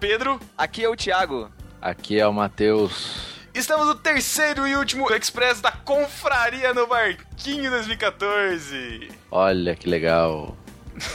Pedro. Aqui é o Thiago. Aqui é o Matheus. Estamos no terceiro e último Express da Confraria no Barquinho 2014. Olha que legal.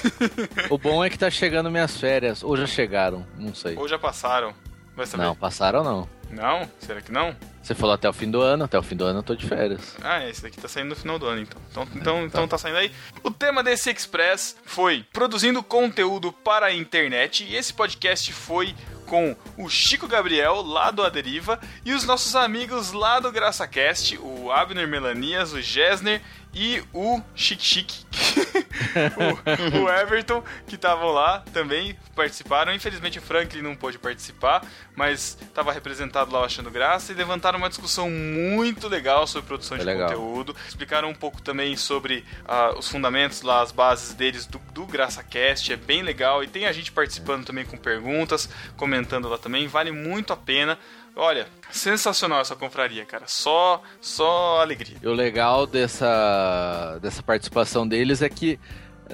o bom é que tá chegando minhas férias. Ou já chegaram, não sei. Ou já passaram. Vai saber. Não, passaram não. Não? Será que não? Você falou até o fim do ano, até o fim do ano eu tô de férias. Ah, esse daqui tá saindo no final do ano, então. Então, então, então tá saindo aí. O tema desse Express foi produzindo conteúdo para a internet e esse podcast foi com o Chico Gabriel, lá do Aderiva, e os nossos amigos lá do GraçaCast, o Abner Melanias, o Gessner e o Chic Chic, o, o, Everton, que estavam lá também participaram. Infelizmente o Franklin não pôde participar, mas estava representado lá achando graça e levantaram uma discussão muito legal sobre produção É de legal. conteúdo. Explicaram um pouco também sobre ah, os fundamentos lá, as bases deles do, do GraçaCast. É bem legal e tem a gente participando também com perguntas, comentando lá também. Vale muito a pena. Olha, sensacional essa confraria, cara. Só, só alegria. E o legal dessa, dessa participação deles é que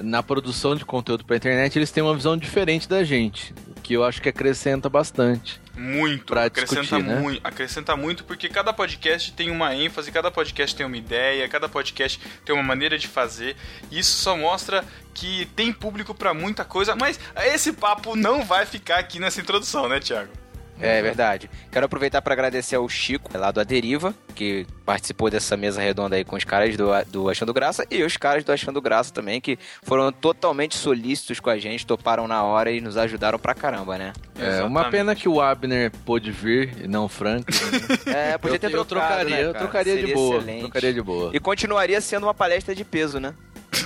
na produção de conteúdo pra internet eles têm uma visão diferente da gente, o que eu acho que acrescenta bastante. Muito, Pra acrescenta discutir, né? muito, acrescenta muito porque cada podcast tem uma ênfase, cada podcast tem uma ideia, cada podcast tem uma maneira de fazer. E isso só mostra que tem público pra muita coisa, mas esse papo não vai ficar aqui nessa introdução, né, Thiago? É verdade. Quero aproveitar para agradecer ao Chico, lá do Aderiva, que participou dessa mesa redonda aí com os caras do, do Achando Graça e os caras do Achando Graça também, que foram totalmente solícitos com a gente, toparam na hora e nos ajudaram pra caramba, né? É uma pena que o Abner pôde vir e não o Frank. É, podia eu, ter eu trocado, trocaria, né, eu trocaria de Seria boa. excelente. Trocaria de boa. E continuaria sendo uma palestra de peso, né?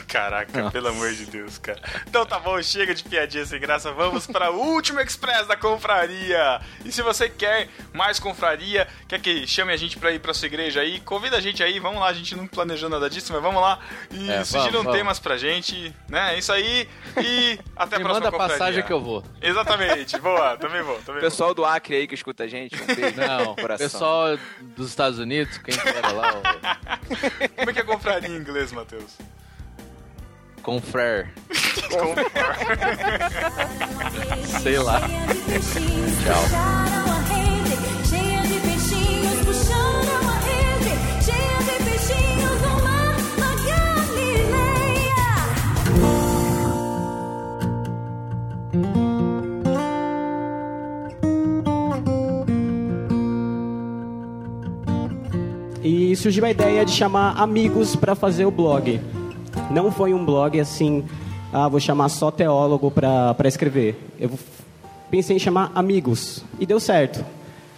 Caraca, Nossa. pelo amor de Deus, cara. Então tá bom, chega de piadinha sem graça. Vamos para o último Express da confraria. E se você quer mais confraria, quer que chame a gente pra ir pra sua igreja aí, convida a gente aí. Vamos lá, a gente não planejou nada disso, mas vamos lá. E É, sugiram vamos, vamos. temas pra gente, né? É isso aí. E até a Me próxima manda a confraria. passagem que eu vou. Exatamente, boa, também vou, também vou. Pessoal do Acre aí que escuta a gente, um beijo Não, coração. pessoal dos Estados Unidos, quem que era lá, o Como é que é confraria em inglês, Matheus? Confrère. Sei lá. Tchau. Cheia de peixinhos puxaram a rede, cheia de peixinhos no mar na Galileia. E surgiu a ideia de chamar amigos para fazer o blog. Não foi um blog assim, ah, vou chamar só teólogo para escrever. Eu pensei em chamar amigos e deu certo.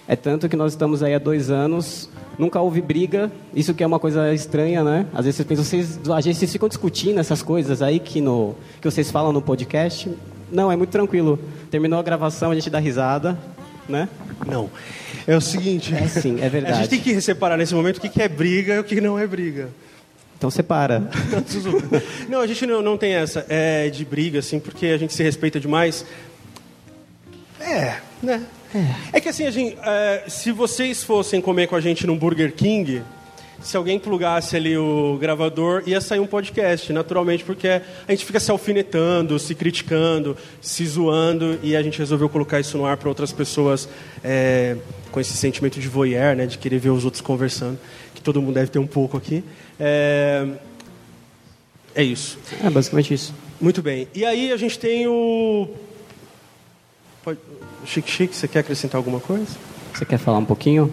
É tanto que nós estamos aí há dois anos, nunca houve briga, isso que é uma coisa estranha, né? Às vezes vocês pensam, vocês, às vezes vocês ficam discutindo essas coisas aí que, no, que vocês falam no podcast. Não, é muito tranquilo. Terminou a gravação, a gente dá risada, né? Não. É o seguinte. É sim, é verdade. A gente tem que separar nesse momento o que que é briga e o que não é briga. Então separa. Não, a gente não, não tem essa é, de briga, assim, porque a gente se respeita demais. É, né? É, que assim, a gente, é, se vocês fossem comer com a gente num Burger King, se alguém plugasse ali o gravador, ia sair um podcast, naturalmente, porque a gente fica se alfinetando, se criticando, se zoando, e a gente resolveu colocar isso no ar para outras pessoas é, com esse sentimento de voyeur, né, de querer ver os outros conversando, que todo mundo deve ter um pouco aqui. É, é isso. É basicamente isso. Muito bem. E aí a gente tem o. Pode... Chique Chique, você quer acrescentar alguma coisa? Você quer falar um pouquinho?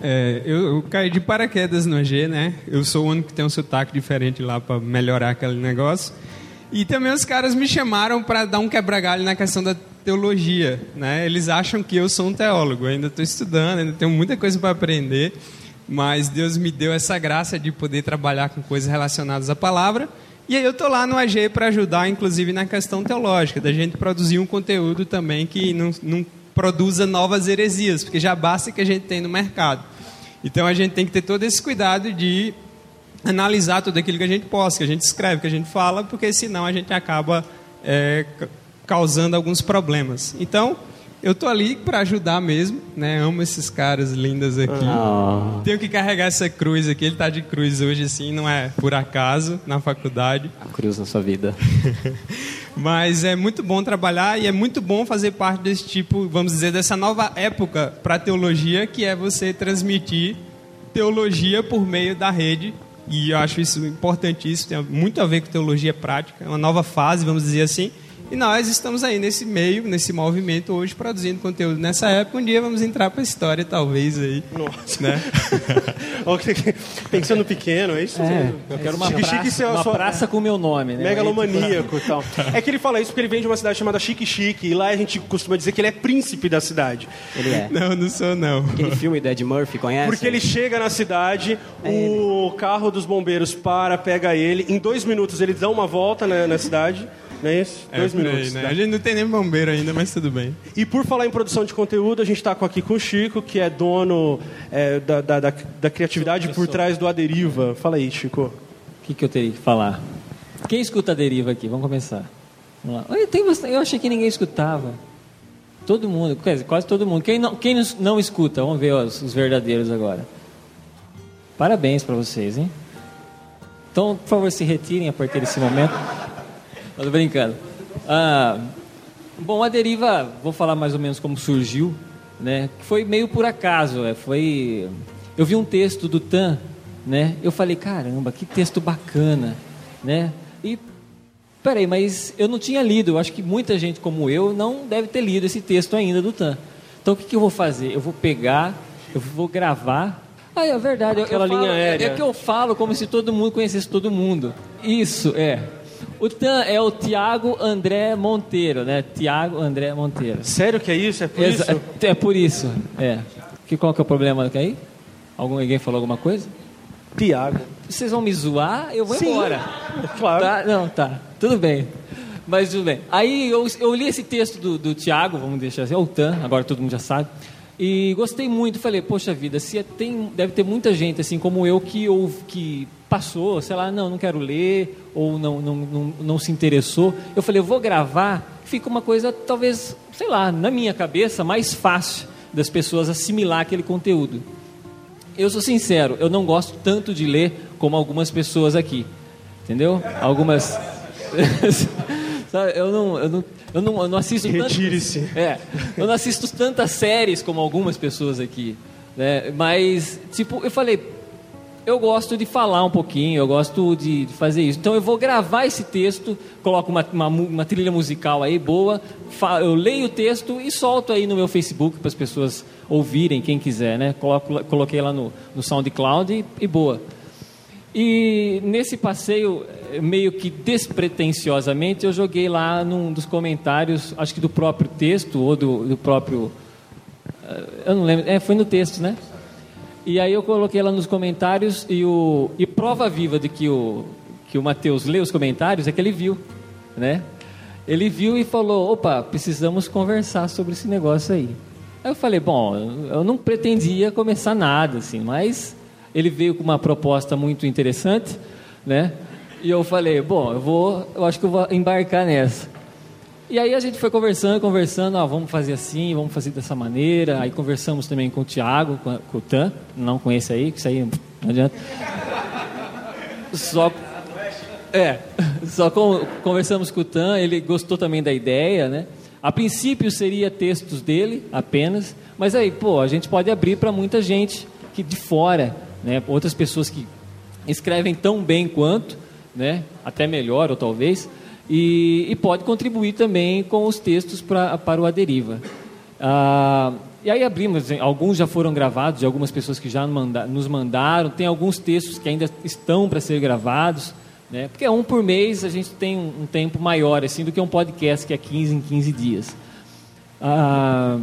É, eu, eu caí de paraquedas no AG, né? Eu sou o único que tem um sotaque diferente lá para melhorar aquele negócio. E também os caras me chamaram para dar um quebra-galho na questão da teologia, né? Eles acham que eu sou um teólogo. Eu ainda estou estudando, ainda tenho muita coisa para aprender, mas Deus me deu essa graça de poder trabalhar com coisas relacionadas à palavra. E aí eu tô lá no AG para ajudar, inclusive na questão teológica, da gente produzir um conteúdo também que não, não produza novas heresias, porque já basta que a gente tem no mercado. Então a gente tem que ter todo esse cuidado de analisar tudo aquilo que a gente posta, que a gente escreve, que a gente fala, porque senão a gente acaba é, ca- causando alguns problemas. Então eu tô ali para ajudar mesmo, né? Amo esses caras lindos aqui. Ah, Tenho que carregar essa cruz aqui. Ele tá de cruz hoje, assim, não é por acaso, na faculdade. a cruz na sua vida. Mas é muito bom trabalhar e é muito bom fazer parte desse tipo, vamos dizer, dessa nova época para teologia, que é você transmitir teologia por meio da rede. E eu acho isso importantíssimo, tem muito a ver com teologia prática, é uma nova fase, vamos dizer assim. E nós estamos aí nesse meio, nesse movimento hoje, produzindo conteúdo. Nessa época, um dia vamos entrar para a história, talvez aí. Nossa. Né? Pensando pequeno, é isso? É, eu quero uma Chique, praça, chique, uma sua- praça com o meu nome, né? Megalomaníaco e tal. É que ele fala isso porque ele vem de uma cidade chamada Chique Chique, e lá a gente costuma dizer que ele é príncipe da cidade. Ele é. Não, não sou não. Aquele filme do Ed Murphy, conhece? Porque ele chega na cidade, É o carro dos bombeiros para, pega ele, em dois minutos eles dão uma volta na, na cidade, não é isso? É, dois aí, minutos. né? A gente não tem nem bombeiro ainda, mas tudo bem. E por falar em produção de conteúdo, a gente está aqui com o Chico, que é dono é, da, da, da, da criatividade por trás do Aderiva. Fala aí, Chico. O que, que eu teria que falar? Quem escuta a deriva aqui? Vamos começar. Vamos lá. Tem bastante- eu achei que ninguém escutava. Todo mundo, dizer, quase todo mundo. Quem não, quem não- não escuta? Vamos ver os, os verdadeiros agora. Parabéns para vocês, hein? Então, por favor, se retirem a partir desse momento. Tô brincando. Ah, bom, a deriva, vou falar mais ou menos como surgiu, né? Foi meio por acaso, é, foi... Eu vi um texto do Tan, né? Eu falei, caramba, que texto bacana, né? E, peraí, mas eu não tinha lido, eu acho que muita gente como eu não deve ter lido esse texto ainda do Tan. Então, o que, que eu vou fazer? Eu vou pegar, eu vou gravar... Ah, é verdade, eu, eu Aquela falo- linha aérea. É que eu falo como se todo mundo conhecesse todo mundo. Isso, é. O Tan é o Tiago André Monteiro, né? Tiago André Monteiro. Sério que é isso? É por Exa- isso? É, é por isso, é. Que, qual que é o problema aí? Algum, alguém falou alguma coisa? Tiago. Vocês vão me zoar, eu vou Sim. embora. Claro. Tá? Não, tá. Tudo bem. Mas tudo bem. Aí eu, eu li esse texto do, do Tiago, vamos deixar assim, é o Tan, agora todo mundo já sabe. E gostei muito, falei, poxa vida, se é- tem, deve ter muita gente assim como eu que, ou, que passou, sei lá, não, não quero ler, ou não, não, não, não se interessou. Eu falei, eu vou gravar, fica uma coisa, talvez, sei lá, na minha cabeça, mais fácil das pessoas assimilar aquele conteúdo. Eu sou sincero, eu não gosto tanto de ler como algumas pessoas aqui. Entendeu? Algumas. Eu não, eu não, eu não, eu não assisto Retire-se. É, eu não assisto tantas séries como algumas pessoas aqui. Né? Mas, tipo, eu falei, eu gosto de falar um pouquinho, eu gosto de, de fazer isso. Então eu vou gravar esse texto, coloco uma, uma, uma trilha musical aí boa, fa- eu leio o texto e solto aí no meu Facebook para as pessoas ouvirem, quem quiser, né? Coloco, coloquei lá no, no SoundCloud e, e boa. E nesse passeio, eh, meio que despretensiosamente, eu joguei lá num dos comentários, acho que do próprio texto ou do, do próprio. eh, Eu não lembro, é, foi no texto, né? E aí eu coloquei lá nos comentários e, o, e prova viva de que o, que o Matheus lê os comentários é que ele viu, né? Ele viu e falou, opa, precisamos conversar sobre esse negócio aí. Aí eu falei, bom, eu não pretendia começar nada, assim, mas ele veio com uma proposta muito interessante, né? E eu falei, bom, eu vou, eu acho que eu vou embarcar nessa. E aí a gente foi conversando, conversando, ah, vamos fazer assim, vamos fazer dessa maneira. Aí conversamos também com o Thiago, com, com o Tan, não com esse aí, que isso aí não adianta. Só é, só com- conversamos com o Tan, ele gostou também da ideia, né? A princípio seria textos dele apenas, mas aí, pô, a gente pode abrir para muita gente que de fora, né? Outras pessoas que escrevem tão bem quanto, né? Até melhor ou talvez, e, e pode contribuir também com os textos pra, para o Aderiva. Ah, e aí abrimos, alguns já foram gravados, de algumas pessoas que já manda- nos mandaram, tem alguns textos que ainda estão para ser gravados, né? porque é um por mês, a gente tem um, um tempo maior assim do que um podcast que é 15 em 15 dias. Ah,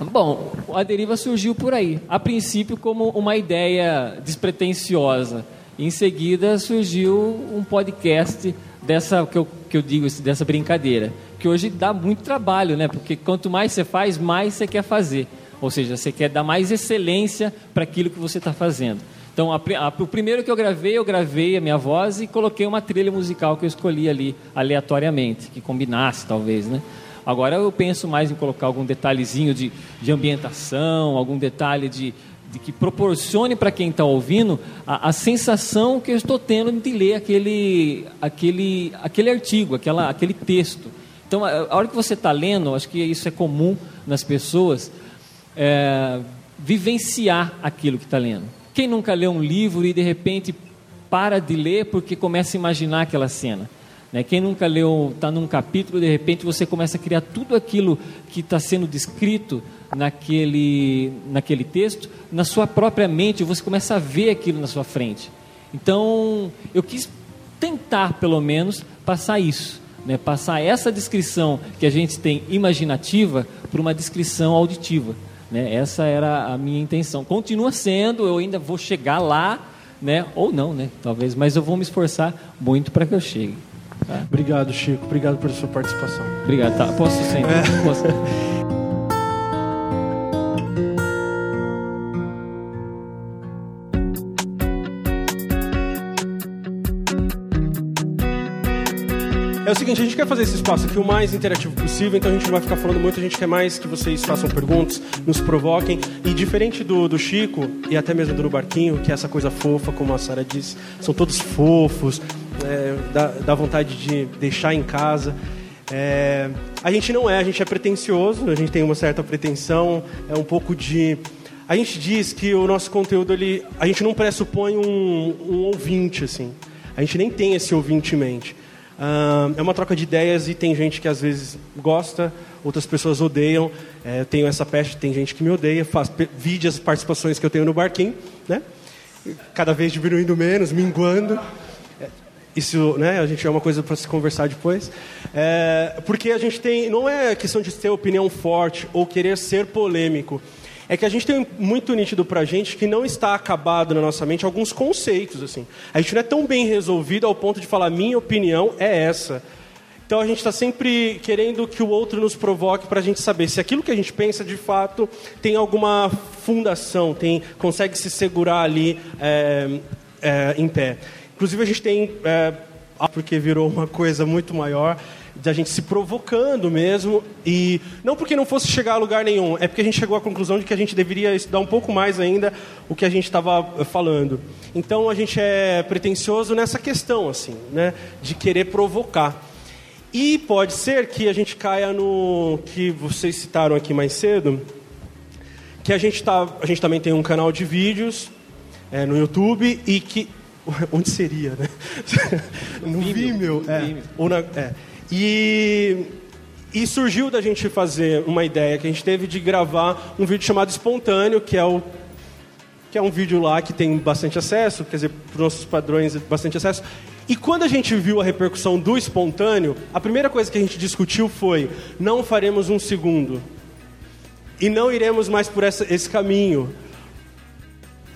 bom, a deriva surgiu por aí. A princípio como uma ideia despretensiosa. Em seguida surgiu um podcast dessa que eu, que eu digo dessa brincadeira, que hoje dá muito trabalho, né? Porque quanto mais você faz, mais você quer fazer. Ou seja, você quer dar mais excelência para aquilo que você está fazendo. Então, a a- o primeiro que eu gravei, eu gravei a minha voz e coloquei uma trilha musical que eu escolhi ali aleatoriamente, que combinasse talvez, né? Agora eu penso mais em colocar algum detalhezinho de, de ambientação, algum detalhe de, que proporcione para quem está ouvindo a, a sensação que eu estou tendo de ler aquele, aquele, aquele artigo, aquela, aquele texto. Então, a, a hora que você está lendo, acho que isso é comum nas pessoas, é, vivenciar aquilo que está lendo. Quem nunca leu um livro e de repente para de ler porque começa a imaginar aquela cena? Né? Quem nunca leu, está num capítulo, de repente você começa a criar tudo aquilo que está sendo descrito naquele, naquele texto, na sua própria mente, você começa a ver aquilo na sua frente. Então, eu quis tentar, pelo menos, passar isso. Né? Passar essa descrição que a gente tem imaginativa para uma descrição auditiva. Né? Essa era a minha intenção. Continua sendo, eu ainda vou chegar lá, né? ou não, né? talvez, mas eu vou me esforçar muito para que eu chegue. Tá? Obrigado, Chico. Obrigado pela sua participação. Obrigado. Tá? Posso sentar? Posso? É o seguinte, a gente quer fazer esse espaço aqui o mais interativo possível, então a gente não vai ficar falando muito, a gente quer mais que vocês façam perguntas, nos provoquem. E diferente do, do Chico, e até mesmo do No Barquinho, que é essa coisa fofa, como a Sara disse, são todos fofos, é, dá, dá vontade de deixar em casa. É, a gente não é, a gente é pretencioso, a gente tem uma certa pretensão, é um pouco de. A gente diz que o nosso conteúdo, ele, a gente não pressupõe um, um ouvinte, assim. A gente nem tem esse ouvinte em mente. Ah, é uma troca de ideias e tem gente que às vezes gosta, outras pessoas odeiam. É, eu tenho essa peste, tem gente que me odeia. Faz, vide as participações que eu tenho no barquinho, né? Cada vez diminuindo menos, minguando. Isso, né? A gente é uma coisa para se conversar depois. É, porque a gente tem, não é questão de ter opinião forte ou querer ser polêmico. É que a gente tem muito nítido pra gente que não está acabado na nossa mente alguns conceitos assim. A gente não é tão bem resolvido ao ponto de falar minha opinião é essa. Então a gente está sempre querendo que o outro nos provoque para a gente saber se aquilo que a gente pensa de fato tem alguma fundação, tem consegue se segurar ali é, é, em pé. Inclusive a gente tem é, porque virou uma coisa muito maior da gente se provocando mesmo e não porque não fosse chegar a lugar nenhum, é porque a gente chegou à conclusão de que a gente deveria estudar um pouco mais ainda o que a gente estava falando. Então a gente é pretensioso nessa questão assim, né, de querer provocar. E pode ser que a gente caia no que vocês citaram aqui mais cedo, que a gente tá, a gente também tem um canal de vídeos é, no YouTube e que onde seria, né? no Vimeo, é, ou na, é. E e surgiu da gente fazer uma ideia que a gente teve de gravar um vídeo chamado espontâneo, que é o que é um vídeo lá que tem bastante acesso, quer dizer, para os nossos padrões, bastante acesso. E quando a gente viu a repercussão do espontâneo, a primeira coisa que a gente discutiu foi: não faremos um segundo. E não iremos mais por essa, esse caminho.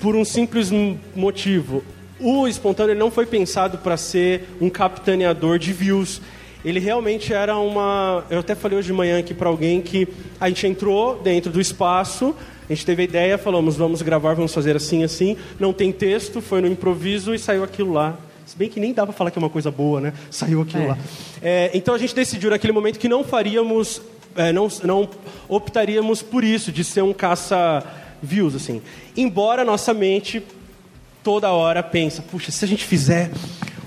Por um simples motivo. O espontâneo não foi pensado para ser um capitaneador de views. Ele realmente era uma. Eu até falei hoje de manhã aqui para alguém que a gente entrou dentro do espaço, a gente teve a ideia, falamos, vamos gravar, vamos fazer assim, assim. Não tem texto, foi no improviso e saiu aquilo lá. Se bem que nem dá para falar que é uma coisa boa, né? Saiu aquilo lá. É, então a gente decidiu naquele momento que não faríamos, é, não, não optaríamos por isso, de ser um caça-views, assim. Embora nossa mente toda hora pensa, puxa, se a gente fizer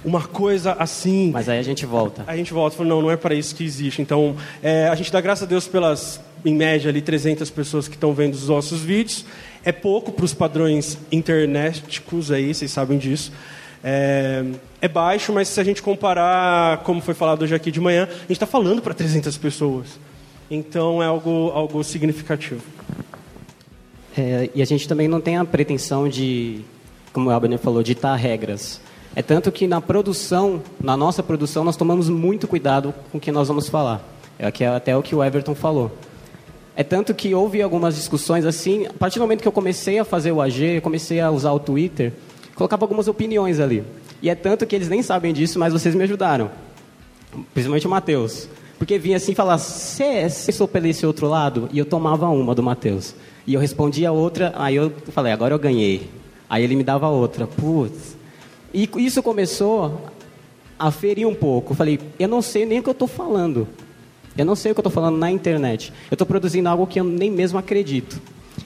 uma coisa assim, Mas aí a gente volta. a gente volta e fala, não, não é para isso que existe. Então, é, a gente dá graças a Deus pelas, em média, ali, 300 pessoas que estão vendo os nossos vídeos. É pouco para os padrões internéticos aí, vocês sabem disso. É, é baixo, mas se a gente comparar, como foi falado hoje aqui de manhã, a gente está falando para 300 pessoas. Então, é algo, algo significativo. É, e a gente também não tem a pretensão de, como o Abner falou, ditar regras. É tanto que na produção, na nossa produção, nós tomamos muito cuidado com o que nós vamos falar. É é até o que o Everton falou. É tanto que houve algumas discussões assim, a partir do momento que eu comecei a fazer o AG, eu comecei a usar o Twitter, colocava algumas opiniões ali. E é tanto que eles nem sabem disso, mas vocês me ajudaram. Principalmente o Matheus. Porque vinha assim falava, você sou pelo esse outro lado? E eu tomava uma do Matheus. E eu respondia outra, aí eu falei, agora eu ganhei. Aí ele me dava outra. Putz. E isso começou a ferir um pouco. Eu falei, eu não sei nem o que eu estou falando. Eu não sei o que eu estou falando na internet. Eu estou produzindo algo que eu nem mesmo acredito.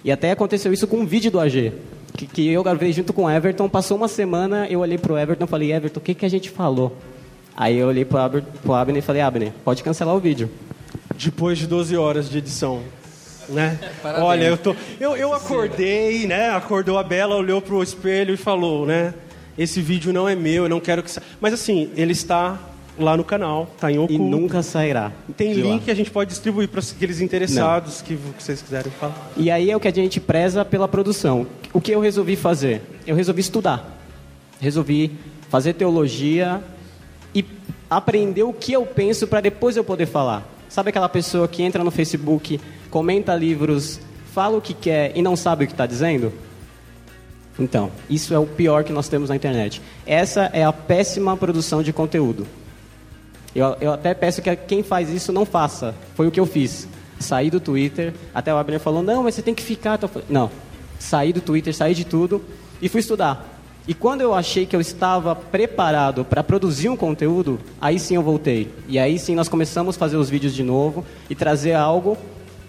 E até aconteceu isso com um vídeo do AG, que, que eu gravei junto com o Everton. Passou uma semana, eu olhei pro Everton e falei, Everton, o que, que a gente falou? Aí eu olhei Aber, pro Abner e falei, Abner, pode cancelar o vídeo. Depois de 12 horas de edição. Né? Parabéns. Olha, eu, tô, eu, eu acordei, né? Acordou a Bela, olhou pro espelho e falou, né? Esse vídeo não é meu, eu não quero que sa... Mas assim, ele está lá no canal, tá em E oculto. nunca sairá. Tem de lá. link que a gente pode distribuir para aqueles interessados que, que vocês quiserem falar. E aí é o que a gente preza pela produção. O que eu resolvi fazer? Eu resolvi estudar. Resolvi fazer teologia e aprender o que eu penso para depois eu poder falar. Sabe aquela pessoa que entra no Facebook, comenta livros, fala o que quer e não sabe o que está dizendo? Então, isso é o pior que nós temos na internet. Essa é a péssima produção de conteúdo. Eu, eu até peço que quem faz isso não faça. Foi o que eu fiz. Saí do Twitter, até o Abner falou, não, mas você tem que ficar. Falei, Não, saí do Twitter, saí de tudo e fui estudar. E quando eu achei que eu estava preparado para produzir um conteúdo, aí sim eu voltei. E aí sim nós começamos a fazer os vídeos de novo e trazer algo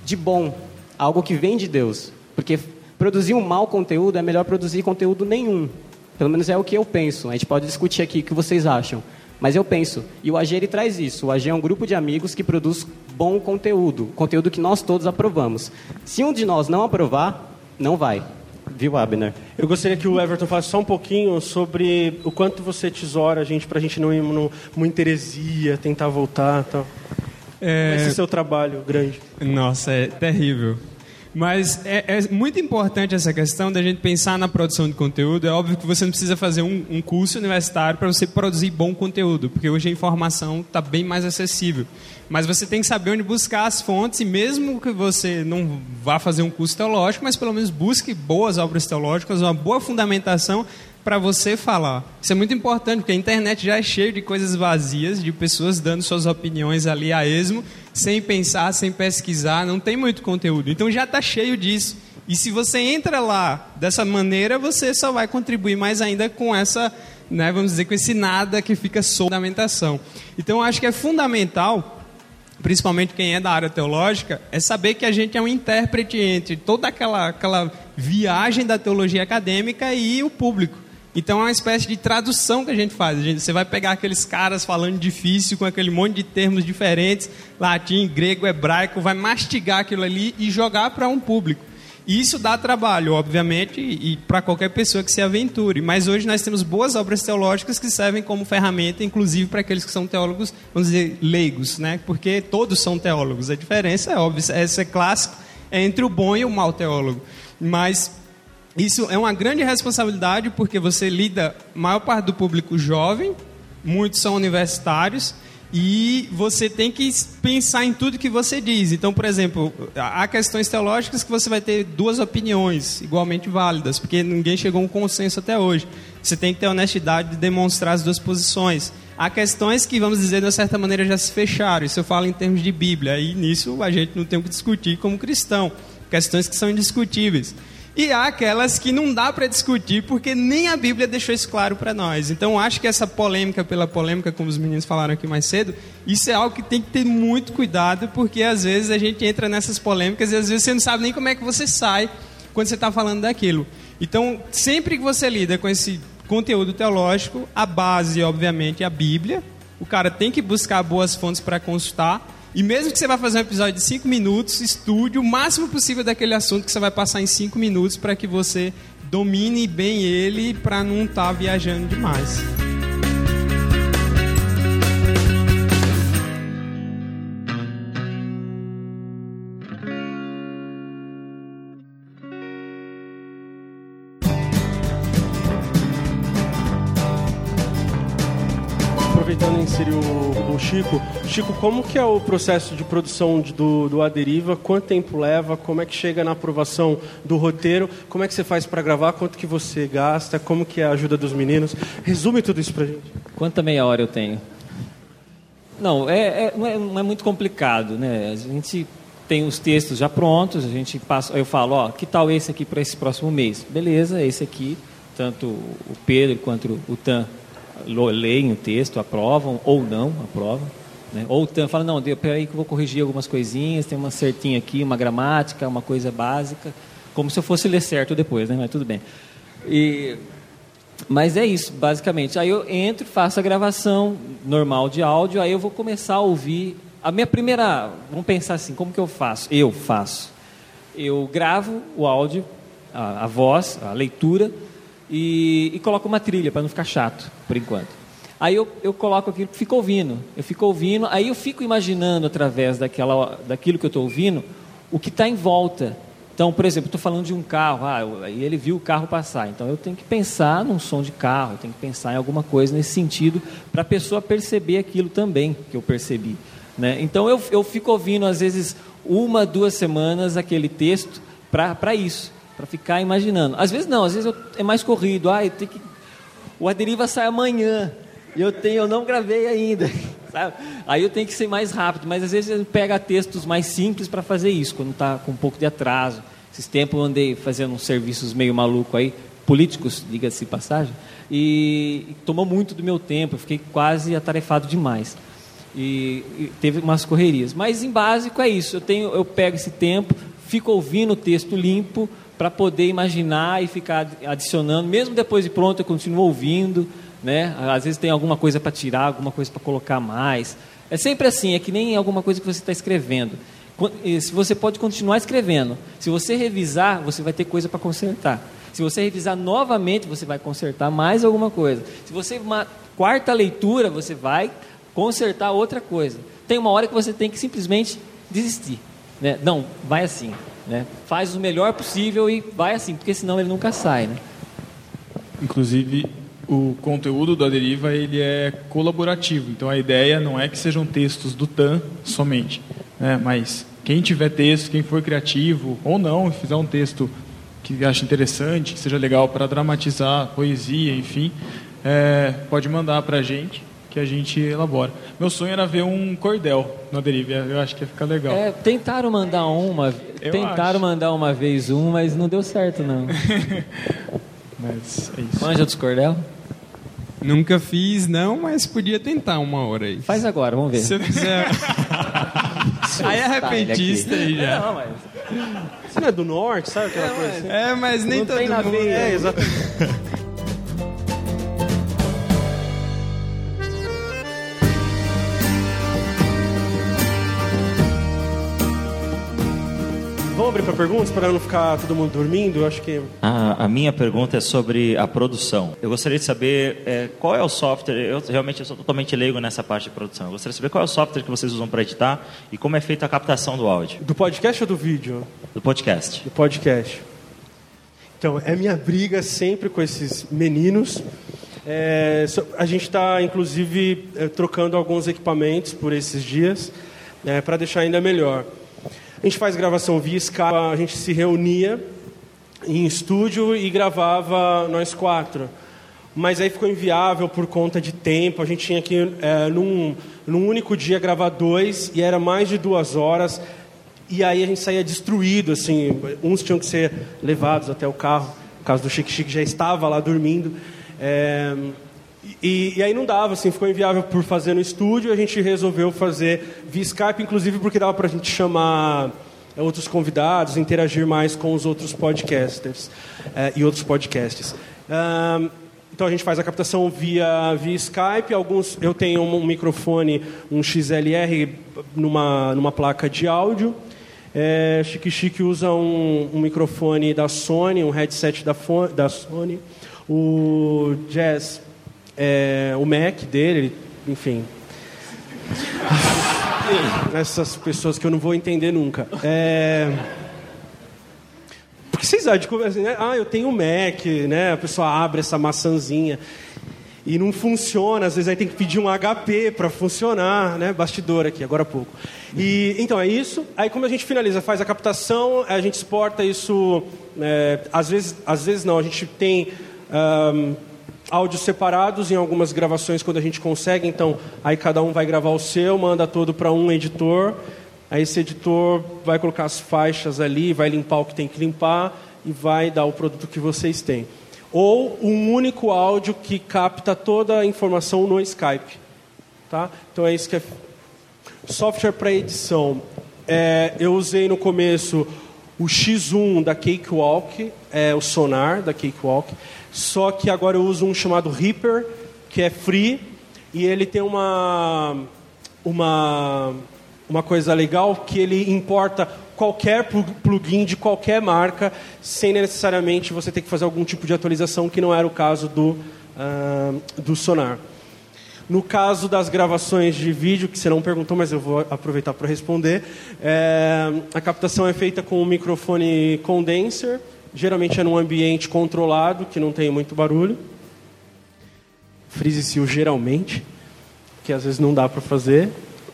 de bom, algo que vem de Deus. Porque produzir um mau conteúdo é melhor produzir conteúdo nenhum. Pelo menos é o que eu penso. A gente pode discutir aqui o que vocês acham. Mas eu penso. E o AG ele traz isso. O AG é um grupo de amigos que produz bom conteúdo. Conteúdo que nós todos aprovamos. Se um de nós não aprovar, não vai. Viu, Abner? Eu gostaria que o Everton falasse só um pouquinho sobre o quanto você tesoura a gente para a gente não ir muita heresia, tentar voltar e tal. É, Esse é seu trabalho grande. Nossa, é terrível. Mas é, é muito importante essa questão da gente pensar na produção de conteúdo. É óbvio que você não precisa fazer um, um curso universitário para você produzir bom conteúdo, porque hoje a informação está bem mais acessível. Mas você tem que saber onde buscar as fontes, e mesmo que você não vá fazer um curso teológico, mas pelo menos busque boas obras teológicas, uma boa fundamentação para você falar. Isso é muito importante, porque a internet já é cheia de coisas vazias, de pessoas dando suas opiniões ali a esmo, sem pensar, sem pesquisar, não tem muito conteúdo. Então já está cheio disso. E se você entra lá dessa maneira, você só vai contribuir mais ainda com essa, né, vamos dizer, com esse nada que fica sob fundamentação. Então acho que é fundamental principalmente quem é da área teológica, é saber que a gente é um intérprete entre toda aquela, aquela viagem da teologia acadêmica e o público. Então é uma espécie de tradução que a gente faz. A gente- você vai pegar aqueles caras falando difícil, com aquele monte de termos diferentes, latim, grego, hebraico, vai mastigar aquilo ali e jogar para um público. E Isso dá trabalho, obviamente, e para qualquer pessoa que se aventure. Mas hoje nós temos boas obras teológicas que servem como ferramenta, inclusive para aqueles que são teólogos, vamos dizer, leigos, né? Porque todos são teólogos. A diferença é óbvia, essa é clássico, é entre o bom e o mau teólogo. Mas isso é uma grande responsabilidade porque você lida maior parte do público jovem, muitos são universitários e você tem que pensar em tudo que você diz. Então, por exemplo, há questões teológicas que você vai ter duas opiniões igualmente válidas, porque ninguém chegou a um consenso até hoje. Você tem que ter honestidade de demonstrar as duas posições. Há questões que, vamos dizer, de uma certa maneira já se fecharam. Isso eu falo em termos de Bíblia. E nisso a gente não tem o que discutir como cristão. Questões que são indiscutíveis. E há aquelas que não dá para discutir porque nem a Bíblia deixou isso claro para nós. Então acho que essa polêmica pela polêmica, como os meninos falaram aqui mais cedo, isso é algo que tem que ter muito cuidado porque às vezes a gente entra nessas polêmicas e às vezes você não sabe nem como é que você sai quando você está falando daquilo. Então sempre que você lida com esse conteúdo teológico, a base, obviamente, é a Bíblia. O cara tem que buscar boas fontes para consultar. E mesmo que você vá fazer um episódio de 5 minutos, estude o máximo possível daquele assunto que você vai passar em 5 minutos para que você domine bem ele para não estar viajando demais. Chico, Chico, como que é o processo de produção de- do, do Aderiva? Quanto tempo leva? Como é que chega na aprovação do roteiro? Como é que você faz para gravar? Quanto que você gasta? Como que é a ajuda dos meninos? Resume tudo isso pra gente. Quanta meia hora eu tenho? Não, é, é- não, é, não é muito complicado, né? A gente tem os textos já prontos, a gente passa, eu falo, ó, que tal esse aqui para esse próximo mês? Beleza, esse aqui, tanto o Pedro quanto o Tan leem o texto, aprovam ou não aprovam. Né? Ou fala, não, peraí que eu vou corrigir algumas coisinhas, tem uma certinha aqui, uma gramática, uma coisa básica. Como se eu fosse ler certo depois, né? Mas tudo bem. E, mas é isso, basicamente. Aí eu entro, faço a gravação normal de áudio, aí eu vou começar a ouvir. A minha primeira. Vamos pensar assim: como que eu faço? Eu faço. Eu gravo o áudio, a, a voz, a leitura, e, e coloco uma trilha para não ficar chato, por enquanto. Aí eu, eu coloco aquilo, fico ouvindo, eu fico ouvindo, aí eu fico imaginando através daquela, daquilo que eu estou ouvindo o que está em volta. Então, por exemplo, estou falando de um carro, ah, aí ele viu o carro passar, então eu tenho que pensar num som de carro, eu tenho que pensar em alguma coisa nesse sentido para a pessoa perceber aquilo também que eu percebi. Né? Então eu, eu fico ouvindo, às vezes, uma, duas semanas aquele texto para isso, para ficar imaginando. Às vezes não, às vezes eu, é mais corrido, ah, tenho que o Aderiva sai amanhã. E eu tenho, eu não gravei ainda. sabe? Aí eu tenho que ser mais rápido, mas às vezes ele pega textos mais simples para fazer isso, quando está com um pouco de atraso. Esses tempos eu andei fazendo uns serviços meio maluco aí, políticos, diga-se passagem, e, e tomou muito do meu tempo, eu fiquei quase atarefado demais. E, e teve umas correrias. Mas em básico é isso, eu, tenho, eu pego esse tempo, fico ouvindo o texto limpo para poder imaginar e ficar adicionando, mesmo depois de pronto eu continuo ouvindo, né? Às vezes tem alguma coisa para tirar, alguma coisa para colocar mais. É sempre assim, é que nem alguma coisa que você está escrevendo. Se você pode continuar escrevendo, se você revisar, você vai ter coisa para consertar. Se você revisar novamente, você vai consertar mais alguma coisa. Se você uma quarta leitura, você vai consertar outra coisa. Tem uma hora que você tem que simplesmente desistir, né? Não, vai assim, né? Faz o melhor possível e vai assim, porque senão ele nunca sai, né? Inclusive, o conteúdo da Deriva ele é colaborativo. Então, a ideia não é que sejam textos do TAM somente, né? mas quem tiver texto, quem for criativo ou não, e fizer um texto que acha interessante, que seja legal para dramatizar poesia, enfim, é, pode mandar para a gente que a gente elabora. Meu sonho era ver um cordel na Deriva. Eu acho que ia ficar legal. É, tentaram mandar uma, Eu tentaram acho. mandar uma vez um, mas não deu certo não. Mas é isso. Manja dos cordel? Nunca fiz, não, mas podia tentar uma hora aí. Faz agora, vamos ver. Se eu fizer. aí é repentista aí já. Não, mas Você não é do norte, sabe aquela coisa assim? É, mas nem Não todo tem na mundo. veia. É, exatamente. Abrir para perguntas para não ficar todo mundo dormindo? Eu acho que A, a minha pergunta é sobre a produção. Eu gostaria de saber é, qual é o software. Eu realmente eu sou totalmente leigo nessa parte de produção. Eu gostaria de saber qual é o software que vocês usam para editar e como é feita a captação do áudio, do podcast ou do vídeo? do podcast. do podcast. Então, é minha briga sempre com esses meninos. É, a gente está, inclusive, é, trocando alguns equipamentos por esses dias para deixar ainda melhor. A gente faz gravação via Skype, a gente se reunia em estúdio e gravava nós quatro. Mas aí ficou inviável por conta de tempo. A gente tinha que, é, num, num único dia, gravar dois e era mais de duas horas. E aí a gente saía destruído, assim. Uns tinham que ser levados até o carro. No caso do Chique Chique já estava lá dormindo. É, e, e aí não dava, assim, ficou inviável por fazer no estúdio. A gente resolveu fazer via Skype, inclusive porque dava para a gente chamar é, outros convidados, interagir mais com os outros podcasters é, e outros podcasts. Ahn, então a gente faz a captação via, via Skype. Alguns eu tenho um microfone, um XLR numa, numa placa de áudio. É, Chique Chique usa um, um microfone da Sony, um headset da, da Sony. O Jazz, é, o Mac dele, enfim. Essas pessoas que eu não vou entender nunca. É... Por que vocês acham? Tipo, assim, né? Ah, eu tenho um Mac, né? A pessoa abre essa maçãzinha e não funciona. Às vezes aí tem que pedir um HP para funcionar, né? Bastidor aqui, agora há pouco. E então é isso. Aí como a gente finaliza, faz a captação, a gente exporta isso. é, às vezes, às vezes não. A gente tem ahn, áudios separados em algumas gravações quando a gente consegue. Então aí cada um vai gravar o seu, manda todo para um editor. Aí esse editor vai colocar as faixas ali, vai limpar o que tem que limpar e vai dar o produto que vocês têm. Ou um único áudio que capta toda a informação no Skype. Tá? Então é isso que é software para edição. É, eu usei no começo O X1 da Cakewalk é o sonar da Cakewalk, só que agora eu uso um chamado Reaper, que é free, e ele tem uma, uma, uma coisa legal que ele importa qualquer plu- plugin de qualquer marca, sem necessariamente você ter que fazer algum tipo de atualização, que não era o caso do, ah, do sonar. No caso das gravações de vídeo, que você não perguntou, mas eu vou aproveitar para responder, é, a captação é feita com um microfone condenser, geralmente é num ambiente controlado, que não tem muito barulho. Frise-se o geralmente, que às vezes não dá para fazer.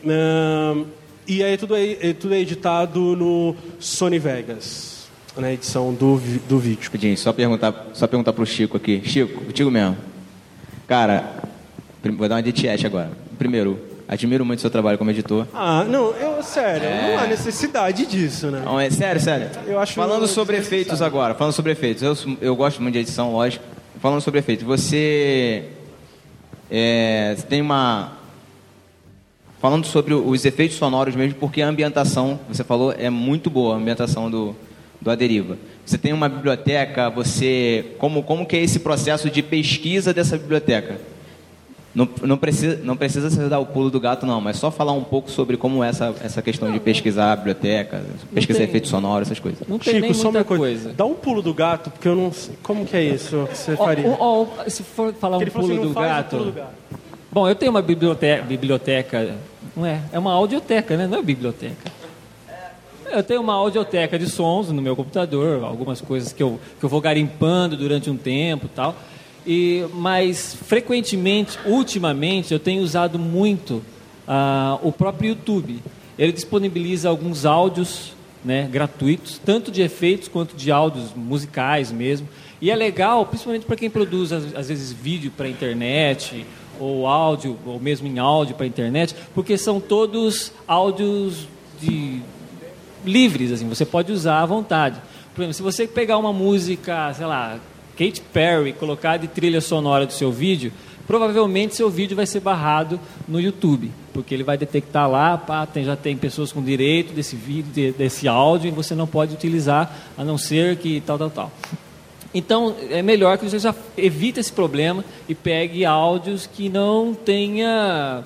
Ahn, e aí tudo é, tudo é editado no Sony Vegas, na edição do, do vídeo. Rapidinho, só perguntar, só perguntar pro Chico aqui. Chico, contigo mesmo. Cara, vou dar uma de agora. Primeiro, admiro muito o seu trabalho como editor. Ah, não, eu, sério, não há necessidade disso, né? Não, é sério, sério. Eu acho falando sobre efeitos agora, falando sobre efeitos. Eu, eu gosto muito de edição, lógico. Falando sobre efeitos, você, é, você tem uma falando sobre os efeitos sonoros mesmo, porque a ambientação, você falou, é muito boa a ambientação do do Aderiva. Você tem uma biblioteca, você como como que é esse processo de pesquisa dessa biblioteca? Não, não, precisa, não precisa você dar o pulo do gato, não, mas só falar um pouco sobre como é essa, essa questão de pesquisar a biblioteca, pesquisar tem- efeitos sonoros, essas coisas. Não tem nem só muita uma coisa. Dá um pulo do gato, porque eu não sei. Como que é isso que você faria? ó, ó, se for falar um pulo assim, não do gato. pulo do gato. Bom, eu tenho uma biblioteca, biblioteca, não é? É uma audioteca, né? Não é biblioteca. Eu tenho uma audioteca de sons no meu computador, algumas coisas que eu, que eu vou garimpando durante um tempo e tal. E, mas, frequentemente, ultimamente, eu tenho usado muito ah, o próprio YouTube. Ele disponibiliza alguns áudios né, gratuitos, tanto de efeitos quanto de áudios musicais mesmo. E é legal, principalmente para quem produz, às, vezes, vídeo para a internet, ou áudio, ou mesmo em áudio para a internet, porque são todos áudios de livres, assim, você pode usar à vontade. Por exemplo, se você pegar uma música, sei lá, Katy Perry, colocar de trilha sonora do seu vídeo, provavelmente seu vídeo vai ser barrado no YouTube, porque ele vai detectar lá, pá, tem, já tem pessoas com direito desse vídeo, de- desse áudio, e você não pode utilizar, a não ser que tal, tal, tal. Então, é melhor que você já evite esse problema e pegue áudios que não tenha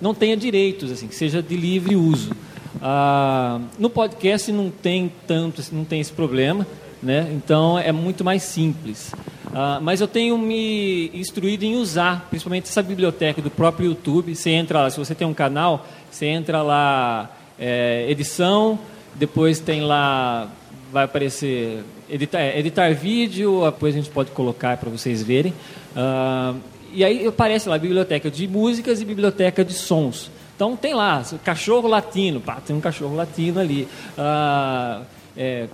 não tenha direitos, assim, que seja de livre uso. Ah, no podcast não tem tanto, não tem esse problema, né? Então é muito mais simples. Ah, mas eu tenho me instruído em usar, principalmente essa biblioteca do próprio YouTube. Você entra lá, se você tem um canal, você entra lá, é, edição, depois tem lá, vai aparecer editar, é, editar vídeo, depois a gente pode colocar para vocês verem. Ah, e aí aparece lá biblioteca de músicas e biblioteca de sons. Então tem lá, cachorro latino, pá, tem um cachorro latino ali. Ah, é,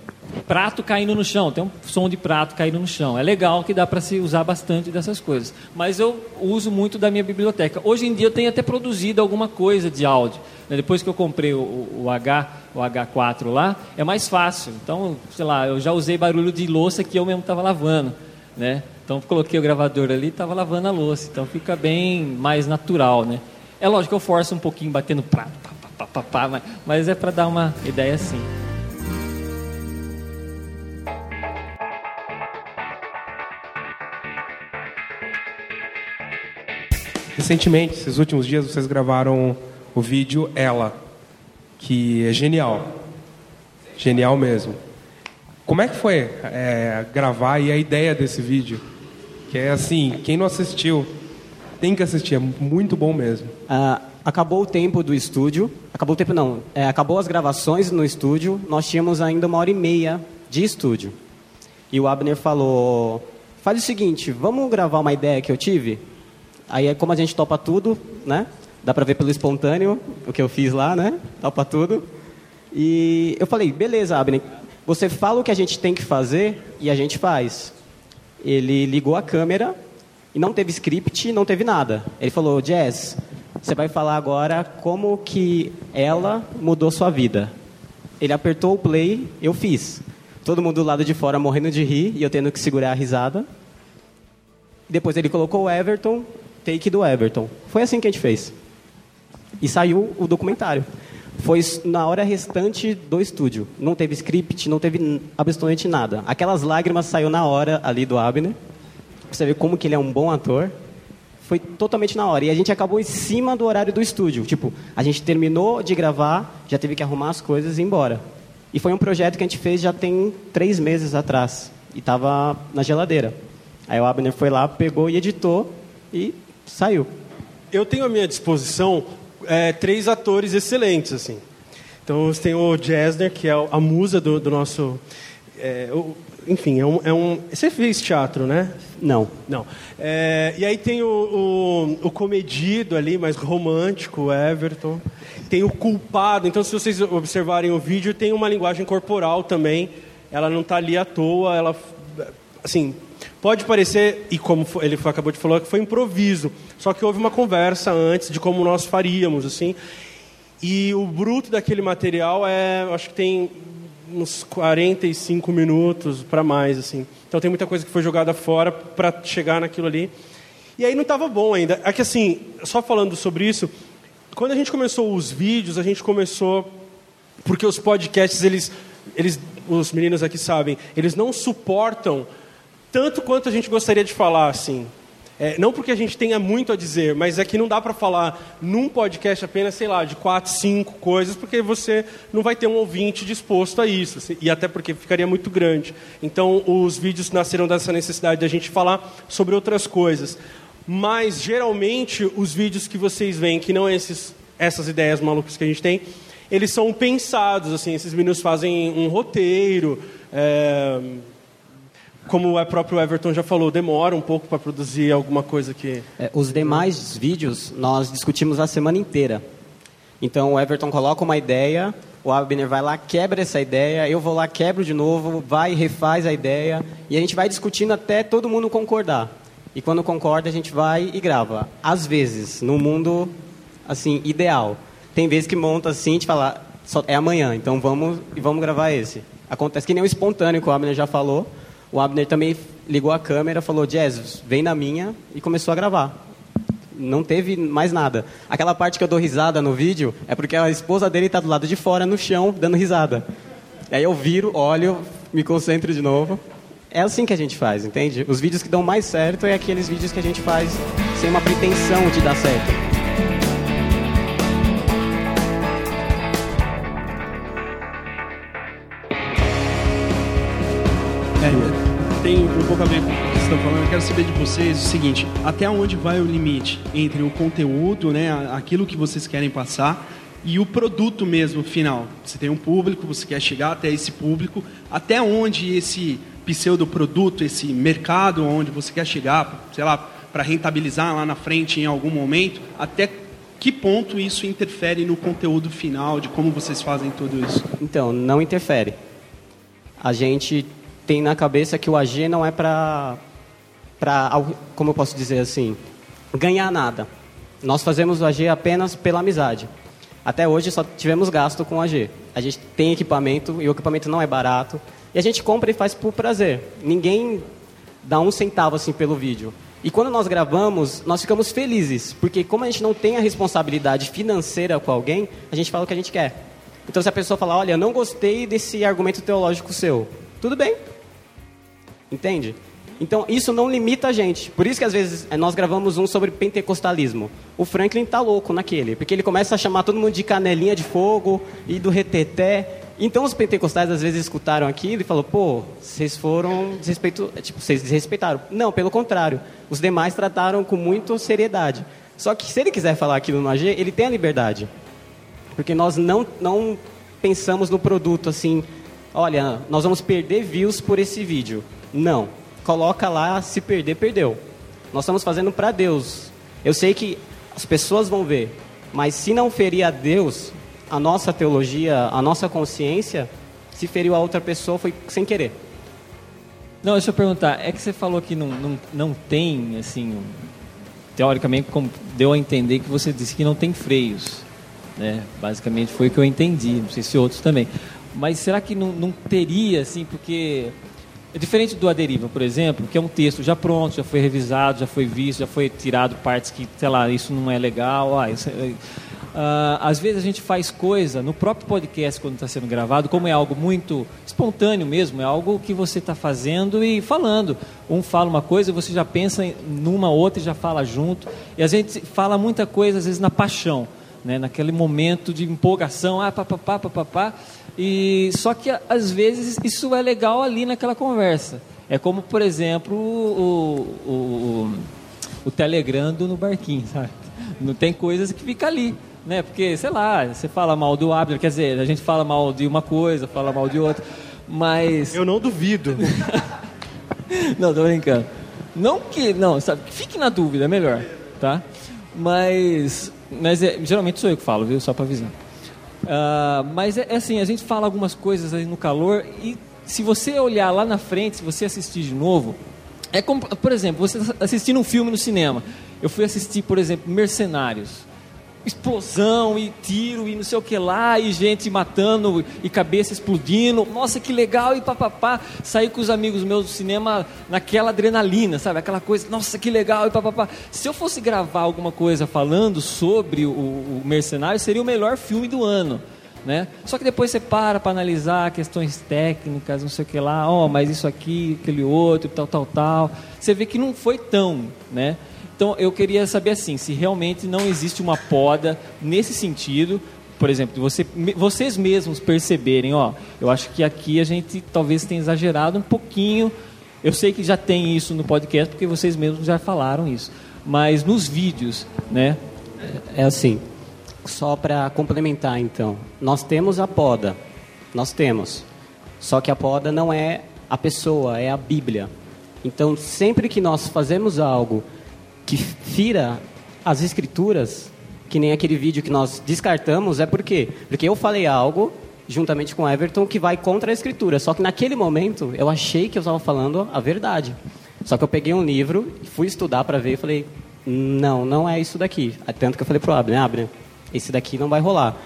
prato caindo no chão, tem um som de prato caindo no chão. É legal que dá para se usar bastante dessas coisas. Mas eu uso muito da minha biblioteca. Hoje em dia eu tenho até produzido alguma coisa de áudio. né? Depois que eu comprei o, o- H, o H4 lá, é mais fácil. Então, sei lá, eu já usei barulho de louça que eu mesmo estava lavando, né? Então coloquei o gravador ali estava lavando a louça. Então fica bem mais natural, né? É lógico que eu forço um pouquinho batendo prato, pá, pá, pá, pá, mas é para dar uma ideia assim. Recentemente, esses últimos dias, vocês gravaram o vídeo Ela, que é genial. Genial mesmo. Como é que foi é, gravar e a ideia desse vídeo? Que é assim, quem não assistiu tem que assistir, é muito bom mesmo. Ah, acabou o tempo do estúdio. Acabou o tempo, não. É, acabou as gravações no estúdio. Nós tínhamos ainda uma hora e meia de estúdio. E o Abner falou: faz o seguinte, vamos gravar uma ideia que eu tive? Aí, é como a gente topa tudo, né? Dá pra ver pelo espontâneo o que eu fiz lá, né? Topa tudo. E eu falei: beleza, Abner, você fala o que a gente tem que fazer e a gente faz. Ele ligou a câmera e não teve script, não teve nada. Ele falou: Jazz, você vai falar agora como que ela mudou sua vida. Ele apertou o play, eu fiz. Todo mundo do lado de fora morrendo de rir e eu tendo que segurar a risada. Depois ele colocou o Everton, take do Everton. Foi assim que a gente fez. E saiu o documentário. foi na hora restante do estúdio. Não teve script, não teve absolutamente nada. Aquelas lágrimas saiu na hora ali do Abner. Pra Você vê como que ele é um bom ator. Foi totalmente na hora. E a gente acabou em cima do horário do estúdio. Tipo, a gente terminou de gravar, já teve que arrumar as coisas e ir embora. E foi um projeto que a gente fez já tem três meses atrás. E estava na geladeira. Aí o Abner foi lá, pegou e editou e saiu. Eu tenho à minha disposição é, três atores excelentes, assim. Então, você tem o Jesner, que é a musa do, do nosso... é, o- enfim, é um, é um... Você fez teatro, né? Não. Não. É, e aí tem o, o, o comedido ali, mais romântico, o Everton. Tem o culpado. Então, se vocês observarem o vídeo, tem uma linguagem corporal também. Ela não está ali à toa. Ela, assim, pode parecer, e como ele acabou de falar, que foi improviso. Só que houve uma conversa antes de como nós faríamos, assim. E o bruto daquele material é, acho que tem uns 45 minutos para mais, assim. Então tem muita coisa que foi jogada fora para chegar naquilo ali. E aí não estava bom ainda. É que assim, só falando sobre isso, quando a gente começou os vídeos, a gente começou porque os podcasts eles eles os meninos aqui sabem, eles não suportam tanto quanto a gente gostaria de falar, assim. É, não porque a gente tenha muito a dizer, mas é que não dá para falar num podcast apenas, sei lá, de quatro, cinco coisas, porque você não vai ter um ouvinte disposto a isso, assim, e até porque ficaria muito grande. Então, os vídeos nasceram dessa necessidade da gente falar sobre outras coisas. Mas, geralmente, os vídeos que vocês veem, que não esses, essas ideias malucas que a gente tem, eles são pensados, assim, esses meninos fazem um roteiro, é, como o próprio Everton já falou, demora um pouco para produzir alguma coisa que. É, os demais vídeos nós discutimos a semana inteira. Então o Everton coloca uma ideia, o Abner vai lá, quebra essa ideia, eu vou lá, quebro de novo, vai, refaz a ideia, e a gente vai discutindo até todo mundo concordar. E quando concorda, a gente vai e grava. Às vezes, no mundo assim ideal, tem vezes que monta assim, gente fala, é amanhã, então vamos e vamos gravar esse. Acontece que nem o espontâneo que o Abner já falou. O Abner também ligou a câmera, falou, Jazz, vem na minha, e começou a gravar. Não teve mais nada. Aquela parte que eu dou risada no vídeo é porque a esposa dele está do lado de fora, no chão, dando risada. Aí eu viro, olho, me concentro de novo. É assim que a gente faz, entende? Os vídeos que dão mais certo é aqueles vídeos que a gente faz sem uma pretensão de dar certo. É, tem um pouco a ver com o que vocês estão falando. Eu quero saber de vocês o seguinte: até onde vai o limite entre o conteúdo, né, aquilo que vocês querem passar, e o produto mesmo final? Você tem um público, você quer chegar até esse público. Até onde esse pseudoproduto, esse mercado onde você quer chegar, sei lá, para rentabilizar lá na frente em algum momento, até que ponto isso interfere no conteúdo final, de como vocês fazem tudo isso? Então, não interfere. A gente tem na cabeça que o AG não é para, como eu posso dizer assim, ganhar nada. Nós fazemos o AG apenas pela amizade. Até hoje só tivemos gasto com o AG. A gente tem equipamento e o equipamento não é barato. E a gente compra e faz por prazer. Ninguém dá um centavo assim pelo vídeo. E quando nós gravamos, nós ficamos felizes, porque como a gente não tem a responsabilidade financeira com alguém, a gente fala o que a gente quer. Então se a pessoa falar, olha, eu não gostei desse argumento teológico seu, tudo bem. Entende? Então isso não limita a gente. Por isso que às vezes eh, nós gravamos um sobre pentecostalismo. O Franklin tá louco naquele, porque ele começa a chamar todo mundo de canelinha de fogo e do reteté. Então os pentecostais às vezes escutaram aquilo e falou: "Pô, vocês foram desrespeito, é, tipo, vocês desrespeitaram". Não, pelo contrário. Os demais trataram com muita seriedade. Só que se ele quiser falar aquilo no AG, ele tem a liberdade. Porque nós não, não pensamos no produto assim, olha, nós vamos perder views por esse vídeo. Não. Coloca lá, se perder, perdeu. Nós estamos fazendo para Deus. Eu sei que as pessoas vão ver, mas se não ferir a Deus, a nossa teologia, a nossa consciência, se feriu a outra pessoa foi sem querer. Não, deixa eu perguntar. É que você falou que não, não, não tem, assim, um- teoricamente, como deu a entender que você disse que não tem freios. Né? Basicamente foi o que eu entendi. Não sei se outros também. Mas será que não, não teria, assim, porque... É diferente do Aderiva, por exemplo, que é um texto já pronto, já foi revisado, já foi visto, já foi tirado partes que, sei lá, isso não é legal. Ah, isso é- ah, às vezes a gente faz coisa no próprio podcast quando está sendo gravado, como é algo muito espontâneo mesmo, é algo que você está fazendo e falando. Um fala uma coisa, você já pensa numa outra e já fala junto. E a gente fala muita coisa, às vezes, na paixão, né? naquele momento de empolgação, ah, papapá, papapá. E só que às vezes isso é legal ali naquela conversa. É como, por exemplo, o, o, o, o telegrando no barquinho, sabe? Não tem coisas que fica ali, né? Porque, sei lá, você fala mal do Abner, quer dizer, a gente fala mal de uma coisa, fala mal de outra, mas... Eu não duvido. não, tô brincando. Não que, não, sabe, fique na dúvida, é melhor, tá? Mas, mas é, geralmente sou eu que falo, viu? Só para avisar. Ah, mas é, é assim, a gente fala algumas coisas aí no calor e se você olhar lá na frente, se você assistir de novo, é como, por exemplo, você tá assistindo um filme no cinema. Eu fui assistir, por exemplo, Mercenários. Explosão e tiro e não sei o que lá, e gente matando e cabeça explodindo. Nossa, que legal! E papapá. Saí com os amigos meus do cinema naquela adrenalina, sabe? Aquela coisa, nossa, que legal! E papapá. Se eu fosse gravar alguma coisa falando sobre o, o Mercenário, seria o melhor filme do ano. Né? Só que depois você para para analisar questões técnicas, não sei o que lá, ó, mas isso aqui, aquele outro, tal, tal, tal. Você vê que não foi tão, né? Então eu queria saber assim, se realmente não existe uma poda nesse sentido, por exemplo, você, vocês mesmos perceberem, ó, eu acho que aqui a gente talvez tenha exagerado um pouquinho. Eu sei que já tem isso no podcast porque vocês mesmos já falaram isso, mas nos vídeos, né? É assim, só para complementar então, nós temos a poda, nós temos, só que a poda não é a pessoa, é a Bíblia. Então, sempre que nós fazemos algo que fira as escrituras, que nem aquele vídeo que nós descartamos, é por quê? Porque eu falei algo, juntamente com o Everton, que vai contra a escritura. Só que naquele momento, eu achei que eu estava falando a verdade. Só que eu peguei um livro, fui estudar para ver e falei, não, não é isso daqui. Tanto que eu falei pro Abner, Abner, esse daqui não vai rolar.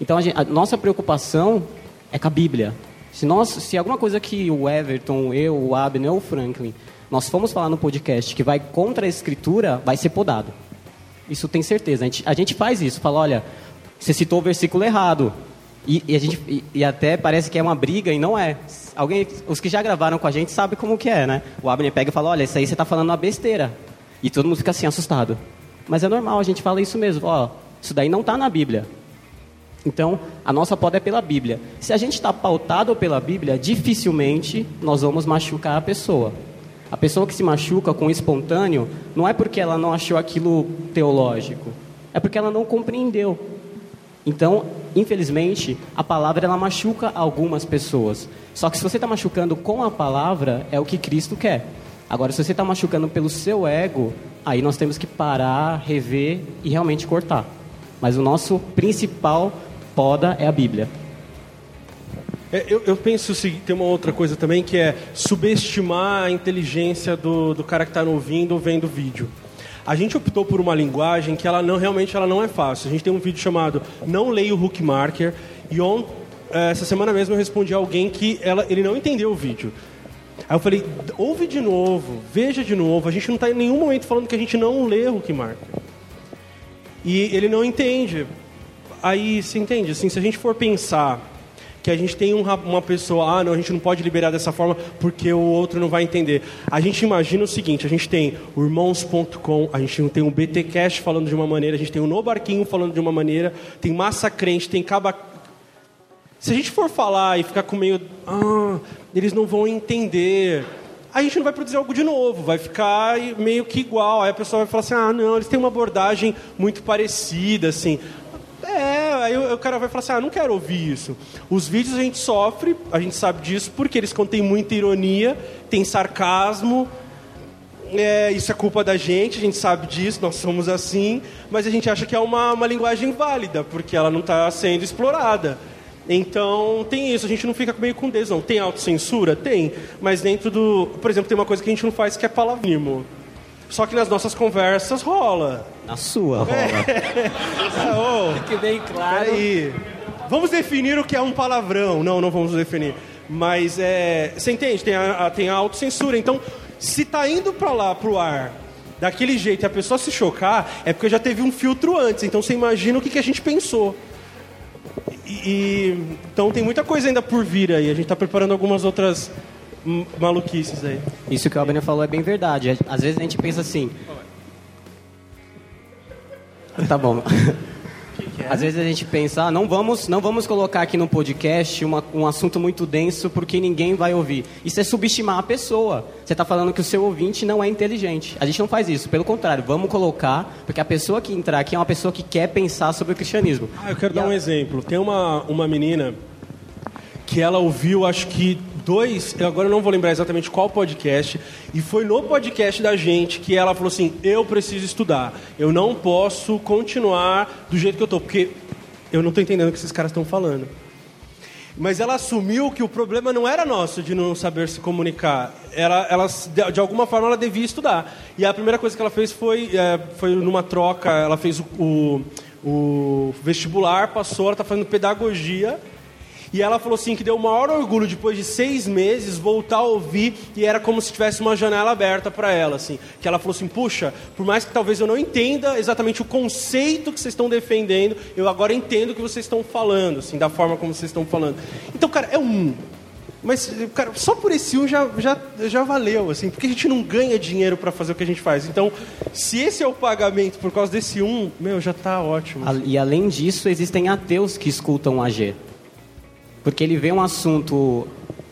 Então, a, gente- a nossa preocupação é com a Bíblia. Se, nós, se alguma coisa que o Everton, eu, o Abner ou o Franklin, nós fomos falar no podcast que vai contra a escritura, vai ser podado. Isso tem certeza. A gente, a gente faz isso. Fala, olha, você citou o versículo errado. E, e a gente, e, e até parece que é uma briga e não é. Alguém, os que já gravaram com a gente sabem como que é, né? O Abner pega e fala, olha, isso aí você está falando uma besteira. E todo mundo fica assim, assustado. Mas é normal, a gente fala isso mesmo. Ó, isso daí não está na Bíblia. Então, a nossa poda é pela Bíblia. Se a gente está pautado pela Bíblia, dificilmente nós vamos machucar a pessoa. A pessoa que se machuca com o espontâneo, não é porque ela não achou aquilo teológico, é porque ela não compreendeu. Então, infelizmente, a palavra ela machuca algumas pessoas. Só que se você está machucando com a palavra, é o que Cristo quer. Agora, se você está machucando pelo seu ego, aí nós temos que parar, rever e realmente cortar. Mas o nosso principal poda é a Bíblia. É, eu, eu penso seguinte, tem uma outra coisa também que é subestimar a inteligência do, do cara que está ouvindo ou vendo o vídeo. A gente optou por uma linguagem que ela não realmente ela não é fácil. A gente tem um vídeo chamado Não Leia o Hook Marker e on, eh, essa semana mesmo eu respondi a alguém que ela, ele não entendeu o vídeo. Aí eu falei, ouve de novo, veja de novo. A gente não está em nenhum momento falando que a gente não lê o Hook Marker. E ele não entende. Aí, se entende? Assim, se a gente for pensar que a gente tem um uma pessoa, ah, não, a gente não pode liberar dessa forma porque o outro não vai entender. A gente imagina o seguinte, a gente tem o irmãos.com, a gente tem o BTcast falando de uma maneira, a gente tem o No Barquinho falando de uma maneira, tem Massa Crente, tem Caba... Se a gente for falar e ficar com meio, ah, eles não vão entender, a gente não vai produzir algo de novo, vai ficar meio que igual. Aí a pessoa vai falar assim, ah, não, eles têm uma abordagem muito parecida, assim. É, aí o o cara vai falar assim, ah, não quero ouvir isso. Os vídeos a gente sofre, a gente sabe disso, porque eles contêm muita ironia, tem sarcasmo, é, isso é culpa da gente, a gente sabe disso, nós somos assim, mas a gente acha que é uma, uma linguagem válida, porque ela não está sendo explorada. Então, tem isso, a gente não fica meio com dedos, não. Tem autocensura? Tem, mas dentro do... Por exemplo, tem uma coisa que a gente não faz que é palavrismo. Só que nas nossas conversas rola. Na sua rola. Ah, ô, Fique bem claro. Peraí. Vamos definir o que é um palavrão. Não, não vamos definir. Mas é, você entende? Tem a, a- tem a autocensura. Então, se tá indo para lá, pro ar, daquele jeito e a pessoa se chocar, é porque já teve um filtro antes. Então você imagina o que, que a gente pensou. E, e- então tem muita coisa ainda por vir aí. A gente está preparando algumas outras maluquices aí. Isso que o Abner falou é bem verdade. Às vezes a gente pensa assim. Tá bom. Às vezes a gente pensa, ah, não vamos, não vamos colocar aqui no podcast uma- um assunto muito denso porque ninguém vai ouvir. Isso é subestimar a pessoa. Você está falando que o seu ouvinte não é inteligente. A gente não faz isso. Pelo contrário, vamos colocar, porque a pessoa que entrar aqui é uma pessoa que quer pensar sobre o cristianismo. Ah, eu quero dar um exemplo. Tem uma, uma menina que ela ouviu, acho que dois, eu agora não vou lembrar exatamente qual podcast, e foi no podcast da gente que ela falou assim: eu preciso estudar, eu não posso continuar do jeito que eu tô, porque eu não tô entendendo o que esses caras estão falando. Mas ela assumiu que o problema não era nosso de não saber se comunicar. Ela, ela, de, alguma forma, ela devia estudar. E a primeira coisa que ela fez foi, é, foi numa troca. Ela fez o, o, o vestibular, passou, ela está fazendo pedagogia. E ela falou assim que deu o maior orgulho depois de seis meses voltar a ouvir e era como se tivesse uma janela aberta para ela, assim. Que ela falou assim, puxa, por mais que talvez eu não entenda exatamente o conceito que vocês estão defendendo, eu agora entendo o que vocês estão falando, assim, da forma como vocês estão falando. Então, cara, é um. Mas, cara, só por esse um já, já, já valeu, assim, porque a gente não ganha dinheiro para fazer o que a gente faz. Então, se esse é o pagamento por causa desse um, meu, já tá ótimo. E além disso, existem ateus que escutam AG. Porque ele vê um assunto,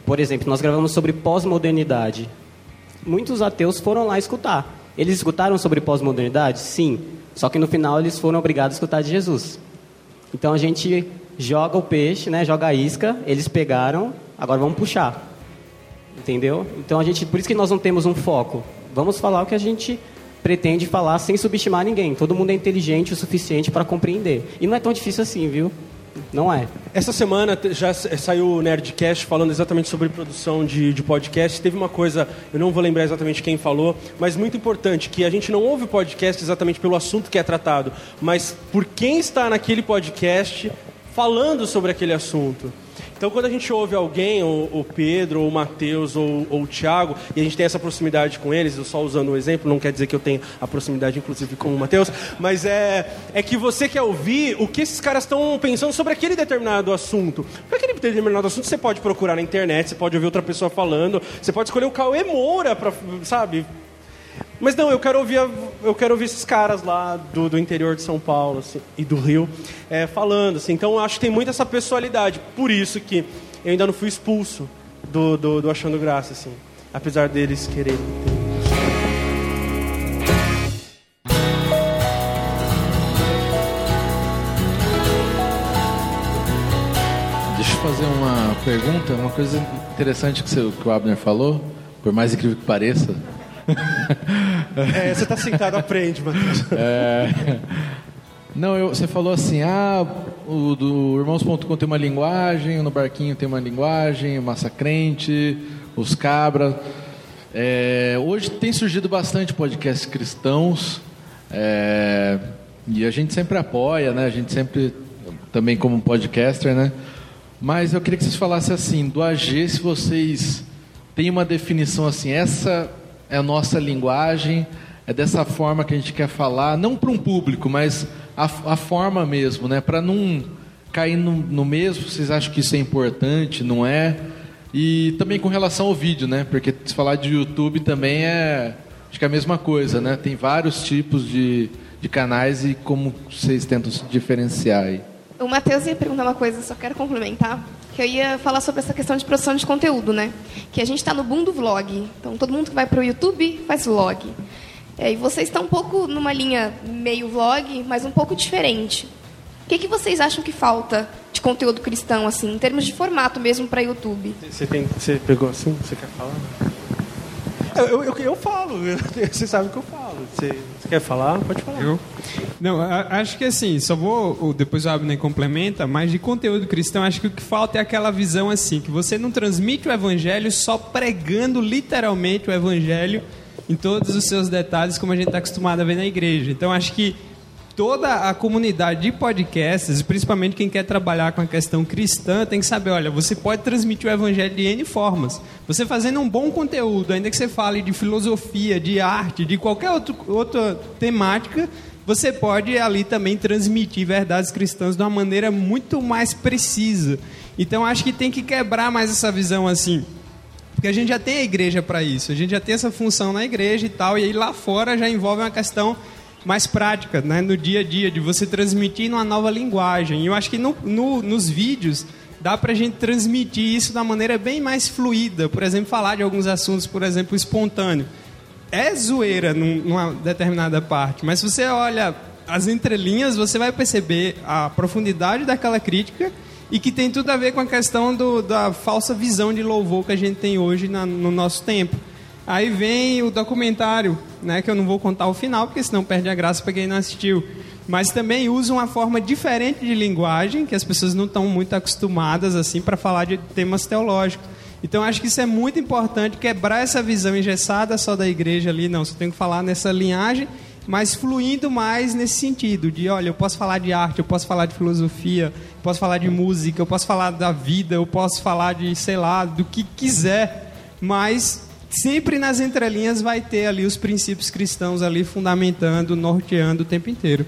por exemplo, nós gravamos sobre pós-modernidade. Muitos ateus foram lá escutar. Eles escutaram sobre pós-modernidade? Sim. Só que no final eles foram obrigados a escutar de Jesus. Então a gente joga o peixe, né? Joga a isca, eles pegaram, agora vamos puxar. Entendeu? Então a gente, por isso que nós não temos um foco. Vamos falar o que a gente pretende falar sem subestimar ninguém. Todo mundo é inteligente o suficiente para compreender. E não é tão difícil assim, viu? Não é. Essa semana já saiu o Nerdcast falando exatamente sobre produção de, de podcast. Teve uma coisa, eu não vou lembrar exatamente quem falou, mas muito importante, que a gente não ouve podcast exatamente pelo assunto que é tratado, mas por quem está naquele podcast falando sobre aquele assunto. Então, quando a gente ouve alguém, o, Pedro, ou o Matheus, ou, ou o Thiago, e a gente tem essa proximidade com eles, eu só usando o exemplo, não quer dizer que eu tenha a proximidade, inclusive, com o Matheus, mas é, é que você quer ouvir o que esses caras estão pensando sobre aquele determinado assunto. Porque aquele determinado assunto você pode procurar na internet, você pode ouvir outra pessoa falando, você pode escolher o Cauê Moura, pra, sabe? Mas não, eu quero ouvir, a- eu quero ouvir esses caras lá do, do interior de São Paulo assim, e do Rio é, falando. Assim. Então acho que tem muito essa pessoalidade. Por isso que eu ainda não fui expulso do, do, do Achando Graça, assim. Apesar deles quererem. Deixa eu fazer uma pergunta, uma coisa interessante que, você- que o Abner falou, por mais incrível que pareça. É, você está sentado, aprende, Matheus. É, Não, eu- você falou assim, ah, o do Irmãos.com tem uma linguagem, no Barquinho tem uma linguagem, o Massacrente, os Cabras. É, hoje tem surgido bastante podcasts cristãos é, e a gente sempre apoia, né? A gente sempre, também como podcaster, né? Mas eu queria que vocês falassem assim, do AG, se vocês têm uma definição assim, essa é a nossa linguagem, é dessa forma que a gente quer falar, não para um público, mas a, a forma mesmo, né? Para não cair no, no mesmo, vocês acham que isso é importante, não é? E também com relação ao vídeo, né? Porque se falar de YouTube também é, acho que é a mesma coisa, né? Tem vários tipos de, de canais e como vocês tentam se diferenciar aí. O Matheus ia perguntar uma coisa, só quero complementar. Que eu ia falar sobre essa questão de produção de conteúdo, né? Que a gente está no boom do vlog. Então, todo mundo que vai para o YouTube faz vlog. É, e vocês estão um pouco numa linha meio vlog, mas um pouco diferente. O que, que vocês acham que falta de conteúdo cristão, assim, em termos de formato mesmo para YouTube? Você, tem, você pegou assim? Você quer falar? Eu, eu, eu, falo, você sabe o que eu falo. Você, você quer falar? Pode falar. Eu? Não, acho que assim, só vou. Depois o Abner complementa, mas de conteúdo cristão, acho que o que falta é aquela visão assim, que você não transmite o evangelho só pregando literalmente o evangelho em todos os seus detalhes, como a gente está acostumado a ver na igreja. Então acho que toda a comunidade de podcasts, principalmente quem quer trabalhar com a questão cristã, tem que saber, olha, você pode transmitir o evangelho de N formas. Você fazendo um bom conteúdo, ainda que você fale de filosofia, de arte, de qualquer outro, outra temática, você pode ali também transmitir verdades cristãs de uma maneira muito mais precisa. Então acho que tem que quebrar mais essa visão assim. Porque a gente já tem a igreja para isso, a gente já tem essa função na igreja e tal, e aí lá fora já envolve uma questão mais prática, né, no dia a dia, de você transmitir numa nova linguagem. E eu acho que no, no, nos vídeos dá para a gente transmitir isso uma maneira bem mais fluida. Por exemplo, falar de alguns assuntos, por exemplo, espontâneo. É zoeira num- numa determinada parte, mas se você olha as entrelinhas, você vai perceber a profundidade daquela crítica e que tem tudo a ver com a questão do, da falsa visão de louvor que a gente tem hoje na- no nosso tempo. Aí vem o documentário, né, que eu não vou contar o final, porque senão perde a graça para quem não assistiu. Mas também usa uma forma diferente de linguagem, que as pessoas não estão muito acostumadas assim para falar de temas teológicos. Então acho que isso é muito importante, quebrar essa visão engessada só da igreja ali, não, você tem que falar nessa linhagem, mas fluindo mais nesse sentido, de olha, eu posso falar de arte, eu posso falar de filosofia, eu posso falar de música, eu posso falar da vida, eu posso falar de, sei lá, do que quiser, mas sempre nas entrelinhas vai ter ali os princípios cristãos ali fundamentando, norteando o tempo inteiro.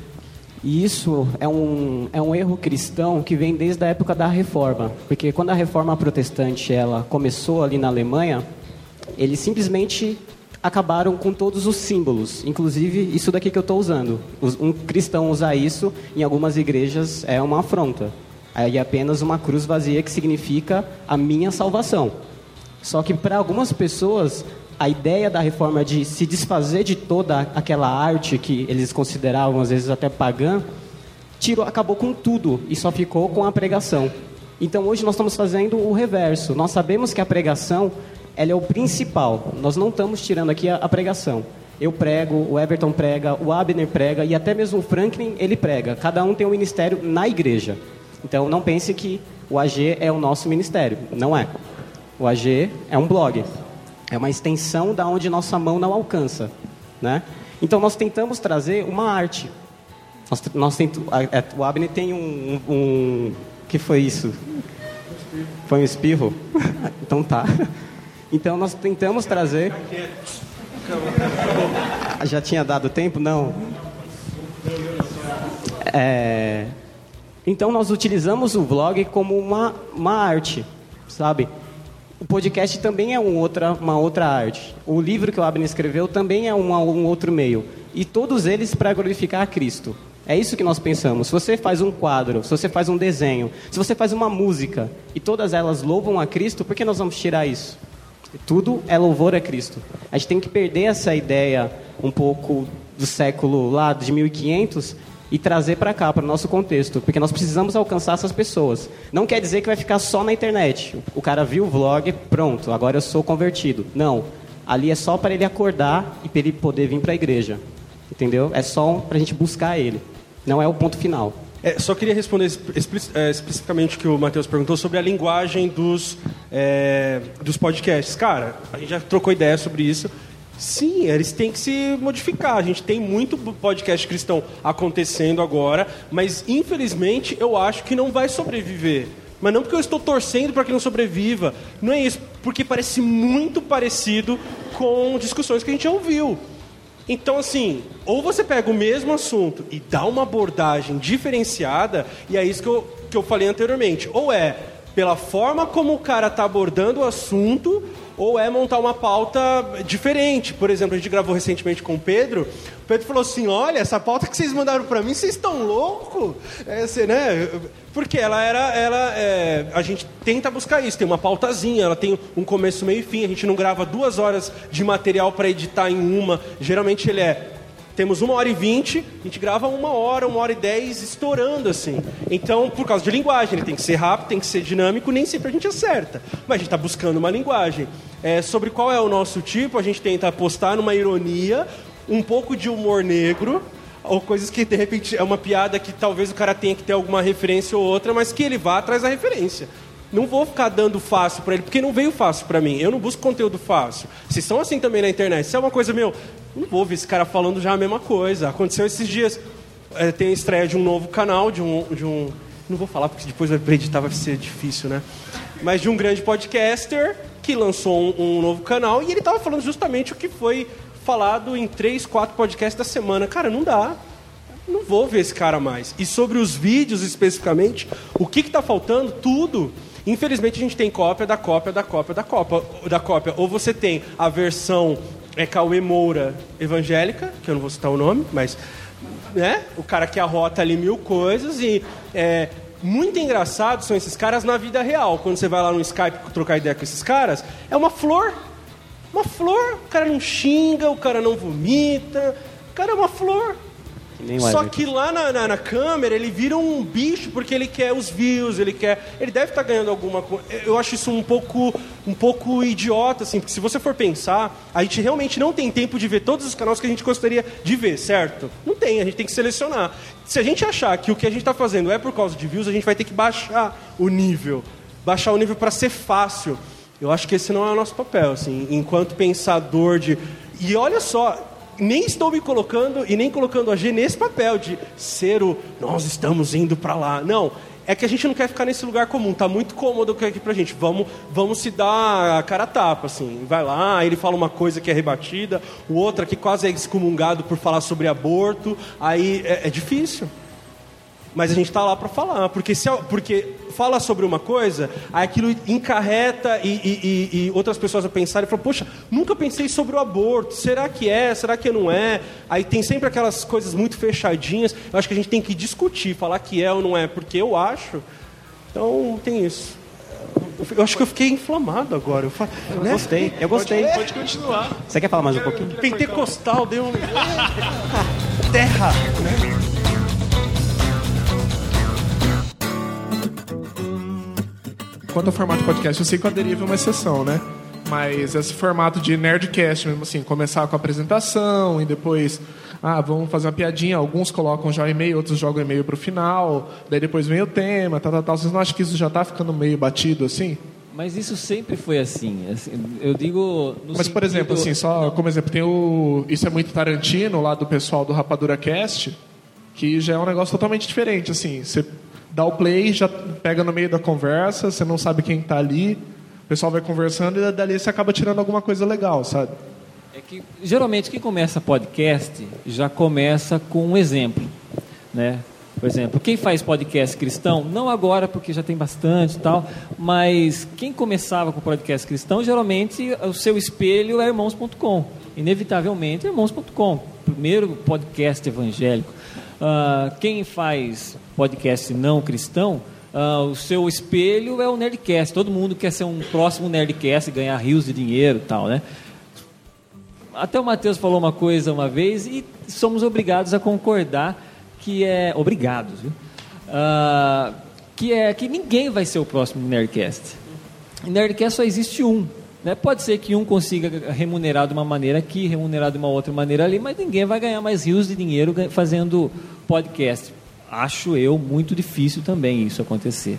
E isso é um, é um erro cristão que vem desde a época da Reforma. Porque quando a Reforma Protestante ela começou ali na Alemanha, eles simplesmente acabaram com todos os símbolos, inclusive isso daqui que eu estou usando. Um cristão usar isso em algumas igrejas é uma afronta. Aí é apenas uma cruz vazia que significa a minha salvação. Só que para algumas pessoas, a ideia da reforma de se desfazer de toda aquela arte que eles consideravam às vezes até pagã, tirou, acabou com tudo e só ficou com a pregação. Então hoje nós estamos fazendo o reverso. Nós sabemos que a pregação ela é o principal. Nós não estamos tirando aqui a, a pregação. Eu prego, o Everton prega, o Abner prega e até mesmo o Franklin ele prega. Cada um tem um ministério na igreja. Então não pense que o AG é o nosso ministério. Não é. O AG é um blog. É uma extensão da onde nossa mão não alcança, né? Então nós tentamos trazer uma arte. Nós, nós tento, a- a- o Abner tem um, um, um- que foi isso? Foi um espirro? então tá. Então nós tentamos trazer. Já tinha dado tempo? Não. É, Então nós utilizamos o vlog como uma, uma arte, sabe? O podcast também é um outra, uma outra arte. O livro que o Abner escreveu também é um, um outro meio. E todos eles para glorificar a Cristo. É isso que nós pensamos. Se você faz um quadro, se você faz um desenho, se você faz uma música e todas elas louvam a Cristo, por que nós vamos tirar isso? Tudo é louvor a Cristo. A gente tem que perder essa ideia um pouco do século lá de 1500 e trazer para cá, para o nosso contexto, porque nós precisamos alcançar essas pessoas. Não quer dizer que vai ficar só na internet. O cara viu o vlog, pronto, agora eu sou convertido. Não. Ali é só para ele acordar e para ele poder vir para a igreja. Entendeu? É só para a gente buscar ele. Não é o ponto final. É, só queria responder é, especificamente o que o Matheus perguntou sobre a linguagem dos, é, dos podcasts. Cara, a gente já trocou ideia sobre isso. Sim, eles têm que se modificar. A gente tem muito podcast cristão acontecendo agora, mas infelizmente eu acho que não vai sobreviver. Mas não porque eu estou torcendo para que não sobreviva. Não é isso, porque parece muito parecido com discussões que a gente já ouviu. Então, assim, ou você pega o mesmo assunto e dá uma abordagem diferenciada, e é isso que eu, que eu falei anteriormente. Ou é pela forma como o cara está abordando o assunto, ou é montar uma pauta diferente. Por exemplo, a gente gravou recentemente com o Pedro. O Pedro falou assim: Olha, essa pauta que vocês mandaram para mim, vocês estão loucos? É, né? Porque ela era. Ela, é, a gente tenta buscar isso, tem uma pautazinha, ela tem um começo, meio e fim. A gente não grava duas horas de material para editar em uma. Geralmente ele é temos uma hora e vinte, a gente grava uma hora, uma hora e dez, estourando assim. Então, por causa de linguagem, ele tem que ser rápido, tem que ser dinâmico, nem sempre a gente acerta. Mas a gente está buscando uma linguagem. É, sobre qual é o nosso tipo, a gente tenta apostar numa ironia, um pouco de humor negro, ou coisas que de repente é uma piada que talvez o cara tenha que ter alguma referência ou outra, mas que ele vá atrás da referência. Não vou ficar dando fácil para ele, porque não veio fácil para mim. Eu não busco conteúdo fácil. Vocês são assim também na internet. Se é uma coisa meu, não vou ver esse cara falando já a mesma coisa. Aconteceu esses dias. é, tem a estreia de um novo canal, de um, de um. Não vou falar porque depois vai editar vai ser difícil, né? Mas de um grande podcaster que lançou um, um novo canal e ele estava falando justamente o que foi falado em três, quatro podcasts da semana. Cara, não dá. Não vou ver esse cara mais. E sobre os vídeos especificamente, o que está faltando? Tudo. Infelizmente a gente tem cópia da cópia da cópia da cópia da cópia. Ou você tem a versão é Cauê Moura evangélica, que eu não vou citar o nome, mas né? O cara que arrota ali mil coisas e é muito engraçado são esses caras na vida real. Quando você vai lá no Skype trocar ideia com esses caras, é uma flor. Uma flor. O cara não xinga, o cara não vomita. O cara é uma flor. Só que lá na, na, na câmera ele vira um bicho porque ele quer os views, ele quer. Ele deve estar ganhando alguma coisa. Eu acho isso um pouco, um pouco idiota, assim, porque se você for pensar, a gente realmente não tem tempo de ver todos os canais que a gente gostaria de ver, certo? Não tem, a gente tem que selecionar. Se a gente achar que o que a gente está fazendo é por causa de views, a gente vai ter que baixar o nível. Baixar o nível para ser fácil. Eu acho que esse não é o nosso papel, assim, enquanto pensador de. E olha só, nem estou me colocando e nem colocando a G nesse papel de ser o nós estamos indo para lá. Não, é que a gente não quer ficar nesse lugar comum, tá muito cômodo aqui pra gente. Vamos, vamos se dar a cara a tapa, assim. Vai lá, ele fala uma coisa que é rebatida, o outro aqui quase é excomungado por falar sobre aborto. Aí é, é difícil. Mas a gente está lá para falar, porque, se, porque fala sobre uma coisa, aí aquilo encarreta e, e- e- e outras pessoas a pensarem e falam, poxa, nunca pensei sobre o aborto, será que é, será que não é? Aí tem sempre aquelas coisas muito fechadinhas, eu acho que a gente tem que discutir, falar que é ou não é, porque eu acho. Então tem isso. Eu acho que eu fiquei inflamado agora. Eu, fa- Eu né? gostei, eu gostei. Pode, Pode continuar. Você quer falar mais um pouquinho? Pentecostal deu um. Terra, né? Quanto ao formato de podcast, eu sei que a Deriva é uma exceção, né? Mas esse formato de nerdcast, mesmo assim, começar com a apresentação e depois, ah, vamos fazer uma piadinha. Alguns colocam já o e-mail, outros jogam o e-mail pro final. Daí depois vem o tema, tal, tal, tal. Vocês não acham que isso já tá ficando meio batido assim? Mas isso sempre foi assim. assim, eu digo. Mas, por exemplo, assim, só como exemplo, tem o. Isso é muito Tarantino, lá do pessoal do Rapadura Cast, que já é um negócio totalmente diferente. Assim, você dá o play, já pega no meio da conversa, você não sabe quem está ali, o pessoal vai conversando e dali você acaba tirando alguma coisa legal, sabe? É que geralmente quem começa podcast já começa com um exemplo, né? Por exemplo, quem faz podcast cristão, não agora porque já tem bastante e tal, mas quem começava com podcast cristão, geralmente o seu espelho é irmãos.com. Inevitavelmente irmãos.com, primeiro podcast evangélico. Ah, quem faz podcast não cristão, ah, o seu espelho é o Nerdcast. Todo mundo quer ser um próximo Nerdcast, ganhar rios de dinheiro e tal, né? Até o Matheus falou uma coisa uma vez e somos obrigados a concordar que é obrigados, viu? Ah, que é que ninguém vai ser o próximo Nerdcast. Nerdcast só existe um. Né? Pode ser que um consiga remunerar de uma maneira aqui, remunerar de uma outra maneira ali, mas ninguém vai ganhar mais rios de dinheiro fazendo podcast. Acho eu muito difícil também isso acontecer.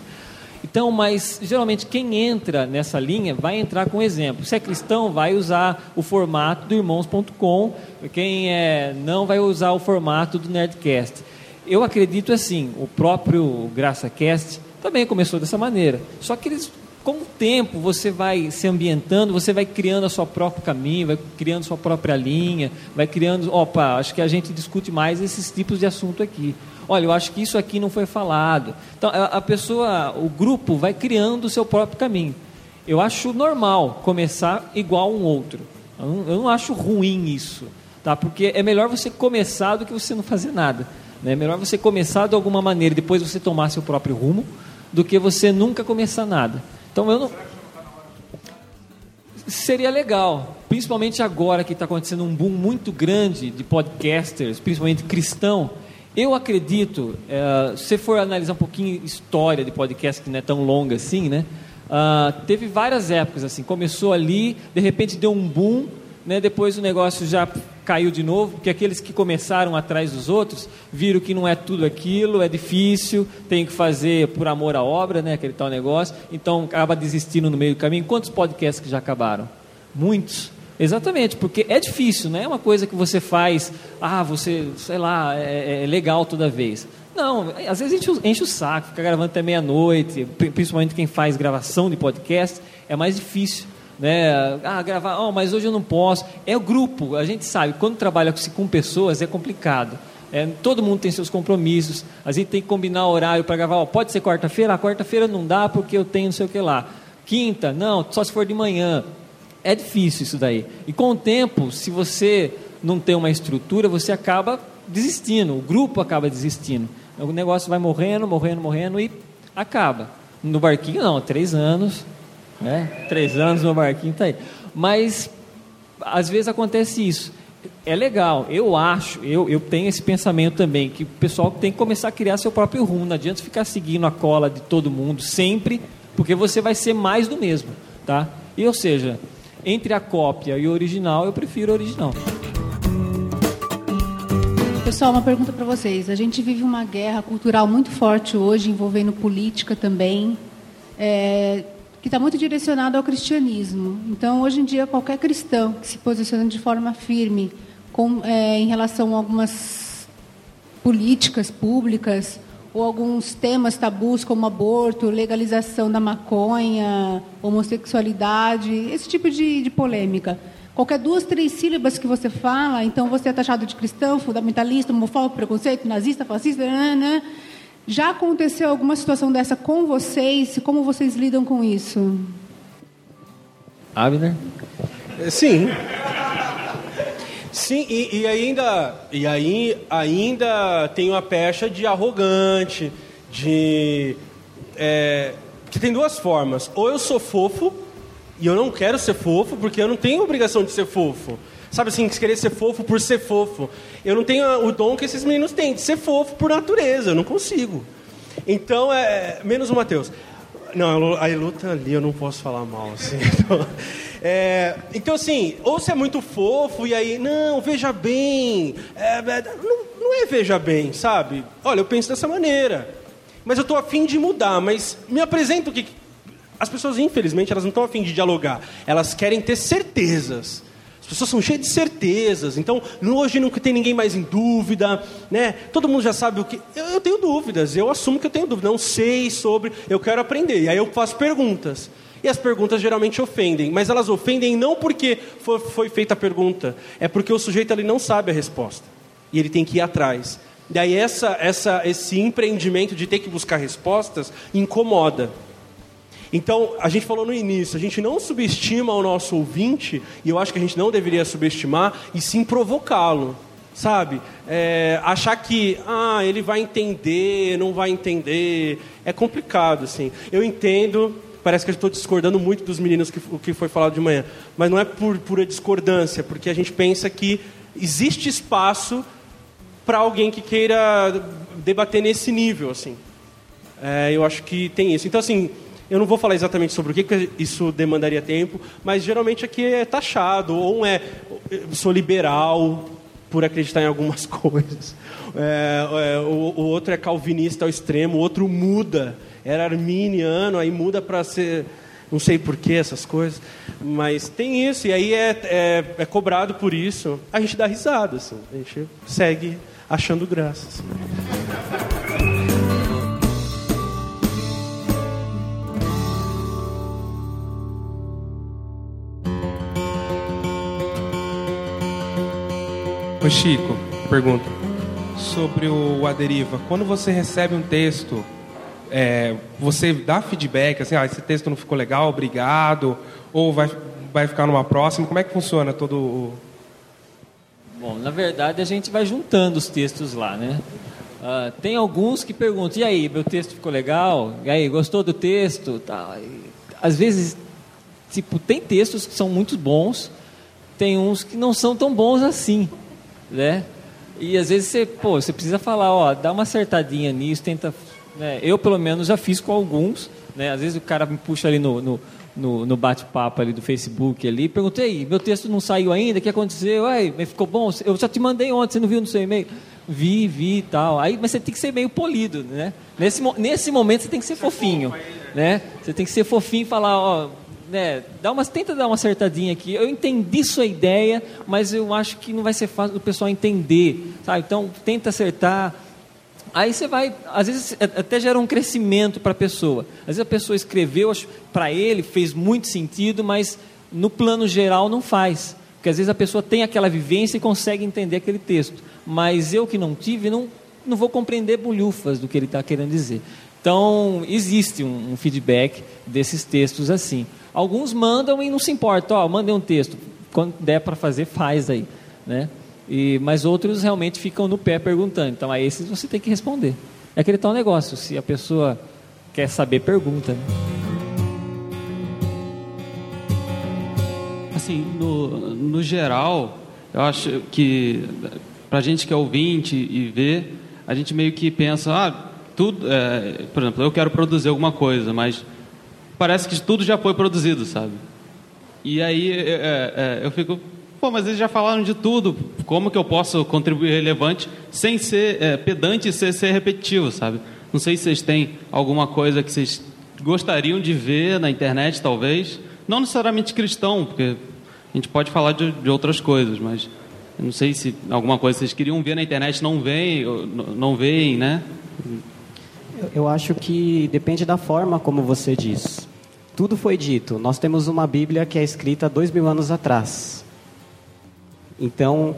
Então, mas geralmente quem entra nessa linha vai entrar com exemplo. Se é cristão, vai usar o formato do irmãos.com. Quem é, não vai usar o formato do Nerdcast. Eu acredito assim, o próprio GraçaCast também começou dessa maneira. Só que eles, com o tempo, você vai se ambientando, você vai criando a sua próprio caminho, vai criando sua própria linha, vai criando. Opa, acho que a gente discute mais esses tipos de assunto aqui. Olha, eu acho que isso aqui não foi falado. Então, a pessoa, o grupo vai criando o seu próprio caminho. Eu acho normal começar igual um outro. Eu não, eu não acho ruim isso, tá? Porque é melhor você começar do que você não fazer nada. né? É melhor você começar de alguma maneira, e depois você tomar seu próprio rumo, do que você nunca começar nada. Então eu não. Seria legal, principalmente agora que está acontecendo um boom muito grande de podcasters, principalmente cristão. Eu acredito, eh, se for analisar um pouquinho história de podcast que não é tão longa assim, né? Ah, teve várias épocas assim. Começou ali, de repente deu um boom, né? Depois o negócio já caiu de novo, porque aqueles que começaram atrás dos outros viram que não é tudo aquilo, é difícil, tem que fazer por amor à obra, né? Aquele tal negócio. Então acaba desistindo no meio do caminho. Quantos podcasts que já acabaram? Muitos. Exatamente, porque é difícil, não é uma coisa que você faz, ah, você, sei lá, é, é legal toda vez. Não, às vezes enche, o- enche o saco, fica gravando até meia-noite, pri- principalmente quem faz gravação de podcast, é mais difícil. Né? Ah, gravar, oh, mas hoje eu não posso. É o grupo, a gente sabe, quando trabalha com- pessoas é complicado. É, todo mundo tem seus compromissos, a gente tem que combinar horário para gravar. Ó, pode ser quarta-feira? Ah, quarta-feira não dá porque eu tenho não sei o que lá. Quinta? Não, só se for de manhã. É difícil isso daí. E com o tempo, se você não tem uma estrutura, você acaba desistindo, o grupo acaba desistindo. O negócio vai morrendo, morrendo, morrendo e acaba. No barquinho, não, três anos, né? Três anos no barquinho tá aí. Mas às vezes acontece isso. É legal, eu acho, eu, eu tenho esse pensamento também, que o pessoal tem que começar a criar seu próprio rumo. Não adianta ficar seguindo a cola de todo mundo sempre, porque você vai ser mais do mesmo, tá? E, ou seja, entre a cópia e o original, eu prefiro o original. Pessoal, uma pergunta para vocês. A gente vive uma guerra cultural muito forte hoje, envolvendo política também, é, que está muito direcionada ao cristianismo. Então, hoje em dia, qualquer cristão que se posiciona de forma firme com, é, em relação a algumas políticas públicas ou alguns temas tabus como aborto, legalização da maconha, homossexualidade, esse tipo de, de polêmica. Qualquer duas, três sílabas que você fala, então você é taxado de cristão, fundamentalista, homofóbico, preconceito, nazista, fascista, né? Já aconteceu alguma situação dessa com vocês? Como vocês lidam com isso? Abner? Sim. Sim, e, e ainda, e aí, ainda tem uma pecha de arrogante, de. é, que tem duas formas. Ou eu sou fofo, e eu não quero ser fofo, porque eu não tenho obrigação de ser fofo. Sabe assim, querer ser fofo por ser fofo. Eu não tenho o dom que esses meninos têm, de ser fofo por natureza, eu não consigo. Então, é. Menos o Matheus. Não, a Elu- tá ali, eu não posso falar mal, assim. Então, é, então, assim, ou você é muito fofo e aí, não, veja bem. é, é, não, não é veja bem, sabe? Olha, eu penso dessa maneira. Mas eu tô afim de mudar, mas me apresenta o que. As pessoas, infelizmente, elas não estão afim de dialogar. Elas querem ter certezas. As pessoas são cheias de certezas. Então, hoje não tem ninguém mais em dúvida, né? Todo mundo já sabe o que. Eu, eu tenho dúvidas, eu assumo que eu tenho dúvida. Não sei sobre, eu quero aprender. E aí eu faço perguntas. E as perguntas geralmente ofendem, mas elas ofendem não porque foi, foi feita a pergunta, é porque o sujeito ali não sabe a resposta. E ele tem que ir atrás. E aí essa, essa, esse empreendimento de ter que buscar respostas incomoda. Então, a gente falou no início, a gente não subestima o nosso ouvinte, e eu acho que a gente não deveria subestimar, e sim provocá-lo, sabe? É, achar que, ah, ele vai entender, não vai entender, é complicado, assim. Eu entendo, parece que eu estou discordando muito dos meninos que, o que foi falado de manhã, mas não é por pura discordância, porque a gente pensa que existe espaço para alguém que queira debater nesse nível, assim. É, eu acho que tem isso. Então, assim, eu não vou falar exatamente sobre o que, que isso demandaria tempo, mas geralmente aqui é taxado, ou um é sou liberal por acreditar em algumas coisas, É, é, o, o outro é calvinista ao extremo, o outro muda, era arminiano, aí muda para ser. Não sei por que essas coisas, mas tem isso, e aí é, é, é cobrado por isso. A gente dá risada, assim, a gente segue achando graça. assim. Ô Chico, pergunta. Sobre o A Deriva. Quando você recebe um texto, é, você dá feedback, assim, ah, esse texto não ficou legal, obrigado, ou vai, vai ficar numa próxima? Como é que funciona todo o... Bom, na verdade a gente vai juntando os textos lá, né? Ah, tem alguns que perguntam, e aí, meu texto ficou legal? E aí, gostou do texto? Tá. Às vezes, tipo, tem textos que são muito bons, tem uns que não são tão bons assim, né? E às vezes você, pô, você precisa falar, ó, dá uma acertadinha nisso, tenta... né? Eu, pelo menos, já fiz com alguns, né? Às vezes o cara me puxa ali no, no, no, no bate-papo ali do Facebook ali, perguntei, meu texto não saiu ainda, o que aconteceu? Ai, mas ficou bom? Eu já te mandei ontem, você não viu no seu e-mail? Vi, vi e tal. Aí, mas você tem que ser meio polido, né? Nesse, nesse momento você tem que ser fofinho, né? Você tem que ser fofinho e falar, ó, né, dá umas, tenta dar uma acertadinha aqui. Eu entendi sua ideia, mas eu acho que não vai ser fácil do pessoal entender, sabe? Então, tenta acertar. Aí você vai, às vezes é, até gera um crescimento para a pessoa. Às vezes a pessoa escreveu, para ele fez muito sentido, mas no plano geral não faz. Porque às vezes a pessoa tem aquela vivência e consegue entender aquele texto. Mas eu que não tive, não, não vou compreender bolhufas do que ele está querendo dizer. Então, existe um, um feedback desses textos assim. Alguns mandam e não se importa, ó, mandei um texto, quando der para fazer, faz aí, né? E, mas outros realmente ficam no pé perguntando. Então, a esses você tem que responder. É aquele tal negócio, se a pessoa quer saber, pergunta. Né? Assim, no, no geral, eu acho que para gente que é ouvinte e vê, a gente meio que pensa, ah, tudo, é, por exemplo, eu quero produzir alguma coisa, mas parece que tudo já foi produzido, sabe? E aí é, é, eu fico, pô, mas eles já falaram de tudo, como que eu posso contribuir relevante sem ser é, pedante e ser, ser repetitivo, sabe? Não sei se vocês têm alguma coisa que vocês gostariam de ver na internet, talvez. Não necessariamente cristão, porque a gente pode falar de, de outras coisas, mas não sei se alguma coisa vocês queriam ver na internet não vem, não veem, né? Eu acho que depende da forma como você diz. Tudo foi dito. Nós temos uma Bíblia que é escrita dois mil anos atrás. Então,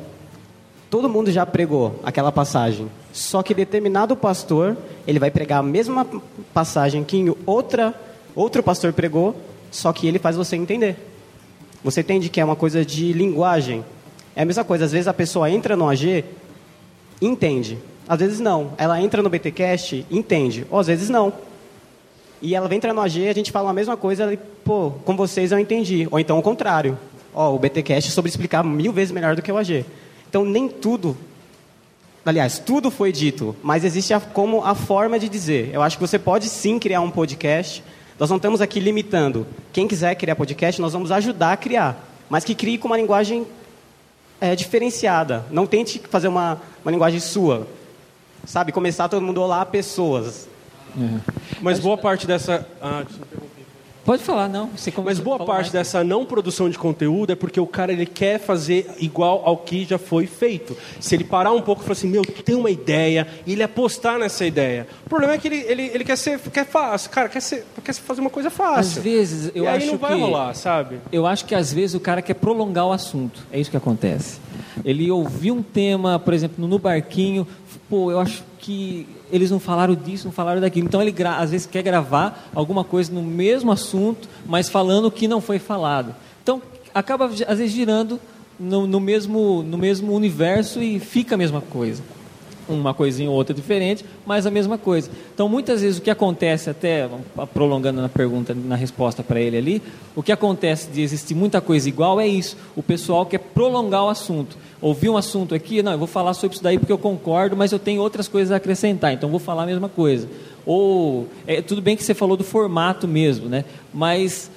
todo mundo já pregou aquela passagem. Só que determinado pastor, ele vai pregar a mesma passagem que outra, outro pastor pregou, só que ele faz você entender. Você entende que é uma coisa de linguagem. É a mesma coisa, às vezes a pessoa entra no AG, entende. Às vezes não. Ela entra no BTcast, entende. Ou às vezes não. E ela vem entrar no AG, a gente fala a mesma coisa, ela, pô, com vocês eu entendi. Ou então o contrário. Ó, o BTcast sobre explicar mil vezes melhor do que o AG. Então nem tudo, aliás, tudo foi dito, mas existe a, como a forma de dizer. Eu acho que você pode sim criar um podcast. Nós não estamos aqui limitando. Quem quiser criar podcast, nós vamos ajudar a criar. Mas que crie com uma linguagem é, diferenciada. Não tente fazer uma, uma linguagem sua. Sabe, começar todo mundo olá pessoas. Mas boa parte dessa. Ah, Pode falar, não. Mas boa parte dessa não produção de conteúdo é porque o cara ele quer fazer igual ao que já foi feito. Se ele parar um pouco e falar assim, meu, tem uma ideia, e ele apostar nessa ideia. O problema é que ele, ele, ele quer ser quer fácil, cara, quer, ser, quer fazer uma coisa fácil. Às vezes, eu e aí acho não vai que rolar, sabe? Eu acho que às vezes o cara quer prolongar o assunto. É isso que acontece. Ele ouviu um tema, por exemplo, no barquinho, pô, eu acho que eles não falaram disso, não falaram daquilo. Então ele às vezes quer gravar alguma coisa no mesmo assunto, mas falando o que não foi falado. Então acaba às vezes girando no, no mesmo no mesmo universo e fica a mesma coisa. Uma coisinha ou outra diferente, mas a mesma coisa. Então, muitas vezes, o que acontece, até prolongando na pergunta, na resposta para ele ali, o que acontece de existir muita coisa igual é isso. O pessoal quer prolongar o assunto. Ouvi um assunto aqui, não, eu vou falar sobre isso daí porque eu concordo, mas eu tenho outras coisas a acrescentar, então vou falar a mesma coisa. Ou, é, tudo bem que você falou do formato mesmo, né? Mas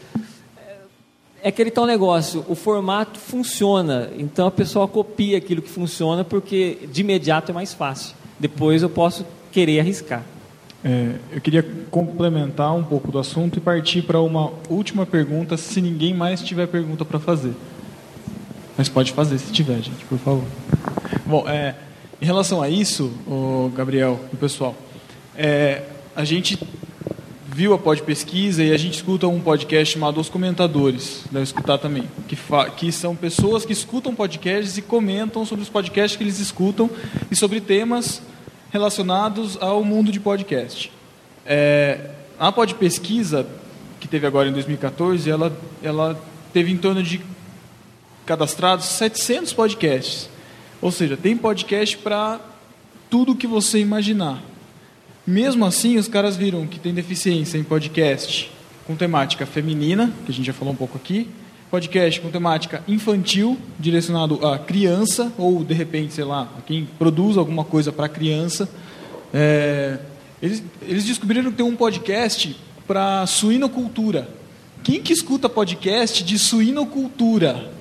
é aquele tal negócio, o formato funciona, então a pessoa copia aquilo que funciona porque de imediato é mais fácil. Depois eu posso querer arriscar. É, eu queria complementar um pouco do assunto e partir para uma última pergunta, se ninguém mais tiver pergunta para fazer. Mas pode fazer se tiver, gente, por favor. Bom, é, em relação a isso, o Gabriel e o pessoal, é, a gente viu a pod pesquisa e a gente escuta um podcast chamado Os Comentadores, deve escutar também, que, que são pessoas que escutam podcasts e comentam sobre os podcasts que eles escutam e sobre temas relacionados ao mundo de podcast. É, a pod pesquisa que teve agora em 2014, ela, ela teve em torno de cadastrados 700 podcasts. Ou seja, tem podcast para tudo que você imaginar. Mesmo assim, os caras viram que tem deficiência em podcast com temática feminina, que a gente já falou um pouco aqui, podcast com temática infantil, direcionado a criança, ou de repente, sei lá, a quem produz alguma coisa para criança. É, eles, eles descobriram que tem um podcast para suinocultura. Quem que escuta podcast de suinocultura?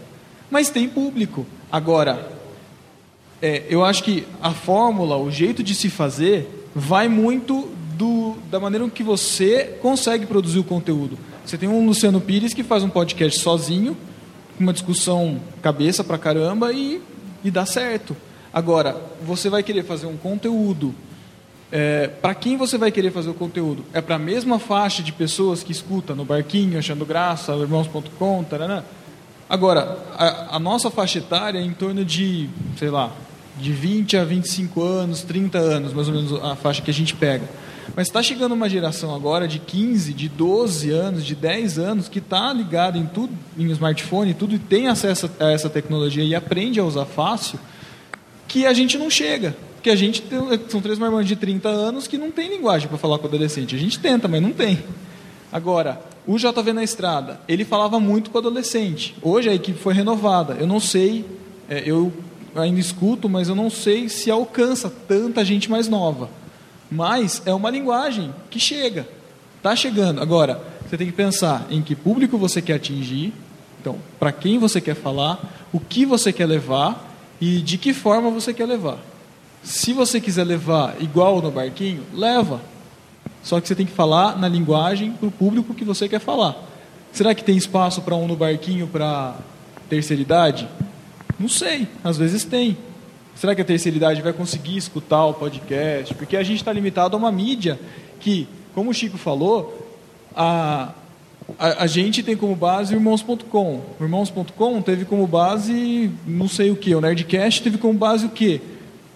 Mas tem público. Agora, é, eu acho que a fórmula, o jeito de se fazer, vai muito do, da maneira que você consegue produzir o conteúdo. Você tem um Luciano Pires que faz um podcast sozinho, com uma discussão cabeça pra caramba e, e dá certo. Agora, você vai querer fazer um conteúdo. É, para quem você vai querer fazer o conteúdo? É para a mesma faixa de pessoas que escuta no barquinho, achando graça, irmãos.com, taranã? Agora, a, a nossa faixa etária é em torno de, sei lá, de 20 a 25 anos, 30 anos, mais ou menos a faixa que a gente pega. Mas está chegando uma geração agora de 15, de 12 anos, de 10 anos, que está ligada em tudo, em smartphone, e tudo, e tem acesso a essa tecnologia e aprende a usar fácil, que a gente não chega. Porque a gente tem, são três marmanjos de 30 anos que não tem linguagem para falar com o adolescente. A gente tenta, mas não tem. Agora, o JV na estrada, ele falava muito com o adolescente. Hoje a equipe foi renovada. Eu não sei, é, eu ainda escuto, mas eu não sei se alcança tanta gente mais nova. Mas é uma linguagem que chega. Está chegando. Agora, você tem que pensar em que público você quer atingir, então, para quem você quer falar, o que você quer levar e de que forma você quer levar. Se você quiser levar igual no barquinho, leva. Só que você tem que falar na linguagem para o público que você quer falar. Será que tem espaço para um no barquinho para terceira idade? Não sei, às vezes tem. Será que a terceira idade vai conseguir escutar o podcast? Porque a gente está limitado a uma mídia que, como o Chico falou, a, a, a gente tem como base o Irmãos.com. O Irmãos.com teve como base não sei o que. O Nerdcast teve como base o quê?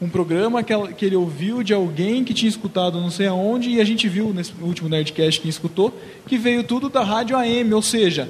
Um programa que, ela- que ele ouviu de alguém que tinha escutado não sei aonde, e a gente viu nesse último Nerdcast que escutou, que veio tudo da rádio AM, ou seja,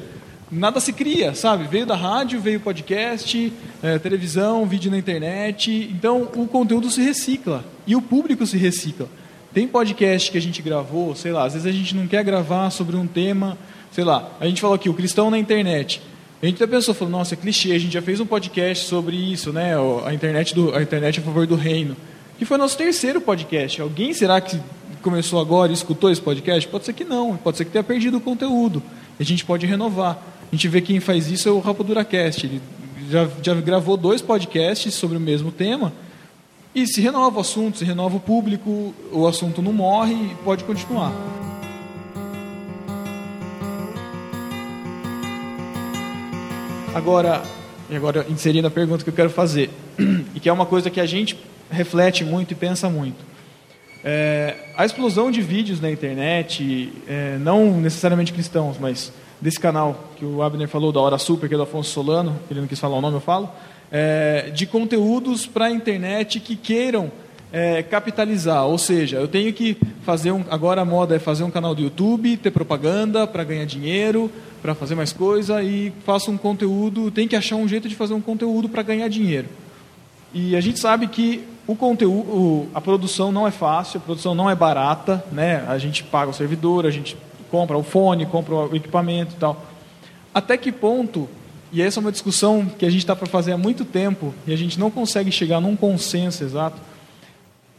nada se cria, sabe? Veio da rádio, veio podcast, eh, televisão, vídeo na internet. Então o conteúdo se recicla e o público se recicla. Tem podcast que a gente gravou, sei lá, às vezes a gente não quer gravar sobre um tema, sei lá, a gente falou aqui, o cristão na internet. A gente até pensou, falou, nossa, é clichê, a gente já fez um podcast sobre isso, né? A internet, do, a internet a favor do reino. Que foi nosso terceiro podcast. Alguém será que começou agora e escutou esse podcast? Pode ser que não, pode ser que tenha perdido o conteúdo. A gente pode renovar. A gente vê quem faz isso é o Rapaduracast. Ele já, já gravou dois podcasts sobre o mesmo tema e se renova o assunto, se renova o público, o assunto não morre e pode continuar. Agora, agora inserindo a pergunta que eu quero fazer, e que é uma coisa que a gente reflete muito e pensa muito. É, a explosão de vídeos na internet, é, não necessariamente cristãos, mas desse canal que o Abner falou, da Hora Super, que é do Afonso Solano, ele não quis falar o nome, eu falo, é, de conteúdos para a internet que queiram é, capitalizar. Ou seja, eu tenho que fazer um. Agora a moda é fazer um canal do YouTube, ter propaganda para ganhar dinheiro, para fazer mais coisa e faço um conteúdo. Tem que achar um jeito de fazer um conteúdo para ganhar dinheiro. E a gente sabe que o conteúdo, a produção não é fácil, a produção não é barata, né? A gente paga o servidor, a gente compra o fone, compra o equipamento e tal. Até que ponto, e essa é uma discussão que a gente está para fazer há muito tempo e a gente não consegue chegar num consenso exato,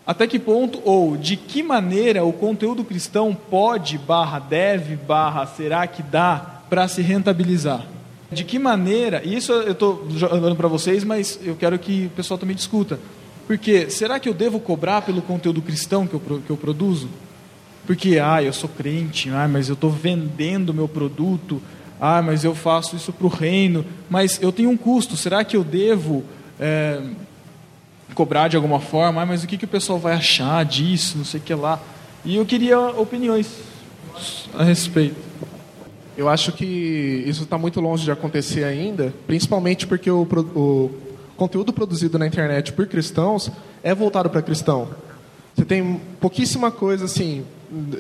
até que ponto ou de que maneira o conteúdo cristão pode, barra deve, barra será que dá para se rentabilizar? De que maneira, e isso eu estou jogando para vocês, mas eu quero que o pessoal também discuta. Porque será que eu devo cobrar pelo conteúdo cristão que eu, que eu produzo? Porque, ah, eu sou crente, ah, mas eu estou vendendo meu produto, ah, mas eu faço isso para o reino, mas eu tenho um custo, será que eu devo eh, cobrar de alguma forma? Ah, mas o que, que o pessoal vai achar disso, não sei o que lá. E eu queria opiniões a respeito. Eu acho que isso está muito longe de acontecer ainda, principalmente porque o, o conteúdo produzido na internet por cristãos é voltado para cristão. Você tem pouquíssima coisa assim,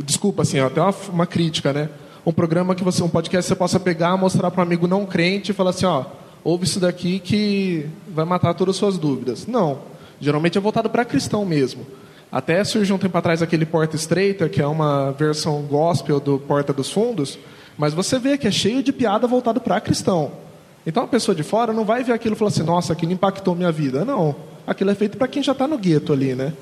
desculpa assim, até uma, uma crítica, né? Um programa que você, um podcast que você possa pegar, mostrar para um amigo não crente e falar assim, ó, ouve isso daqui que vai matar todas as suas dúvidas. Não, geralmente é voltado para cristão mesmo. Até surgiu um tempo atrás aquele Porta Estreita, que é uma versão gospel do Porta dos Fundos, mas você vê que é cheio de piada voltado para cristão. Então a pessoa de fora não vai ver aquilo e falar assim, nossa, aquilo impactou minha vida. Não, aquilo é feito para quem já está no gueto ali, né?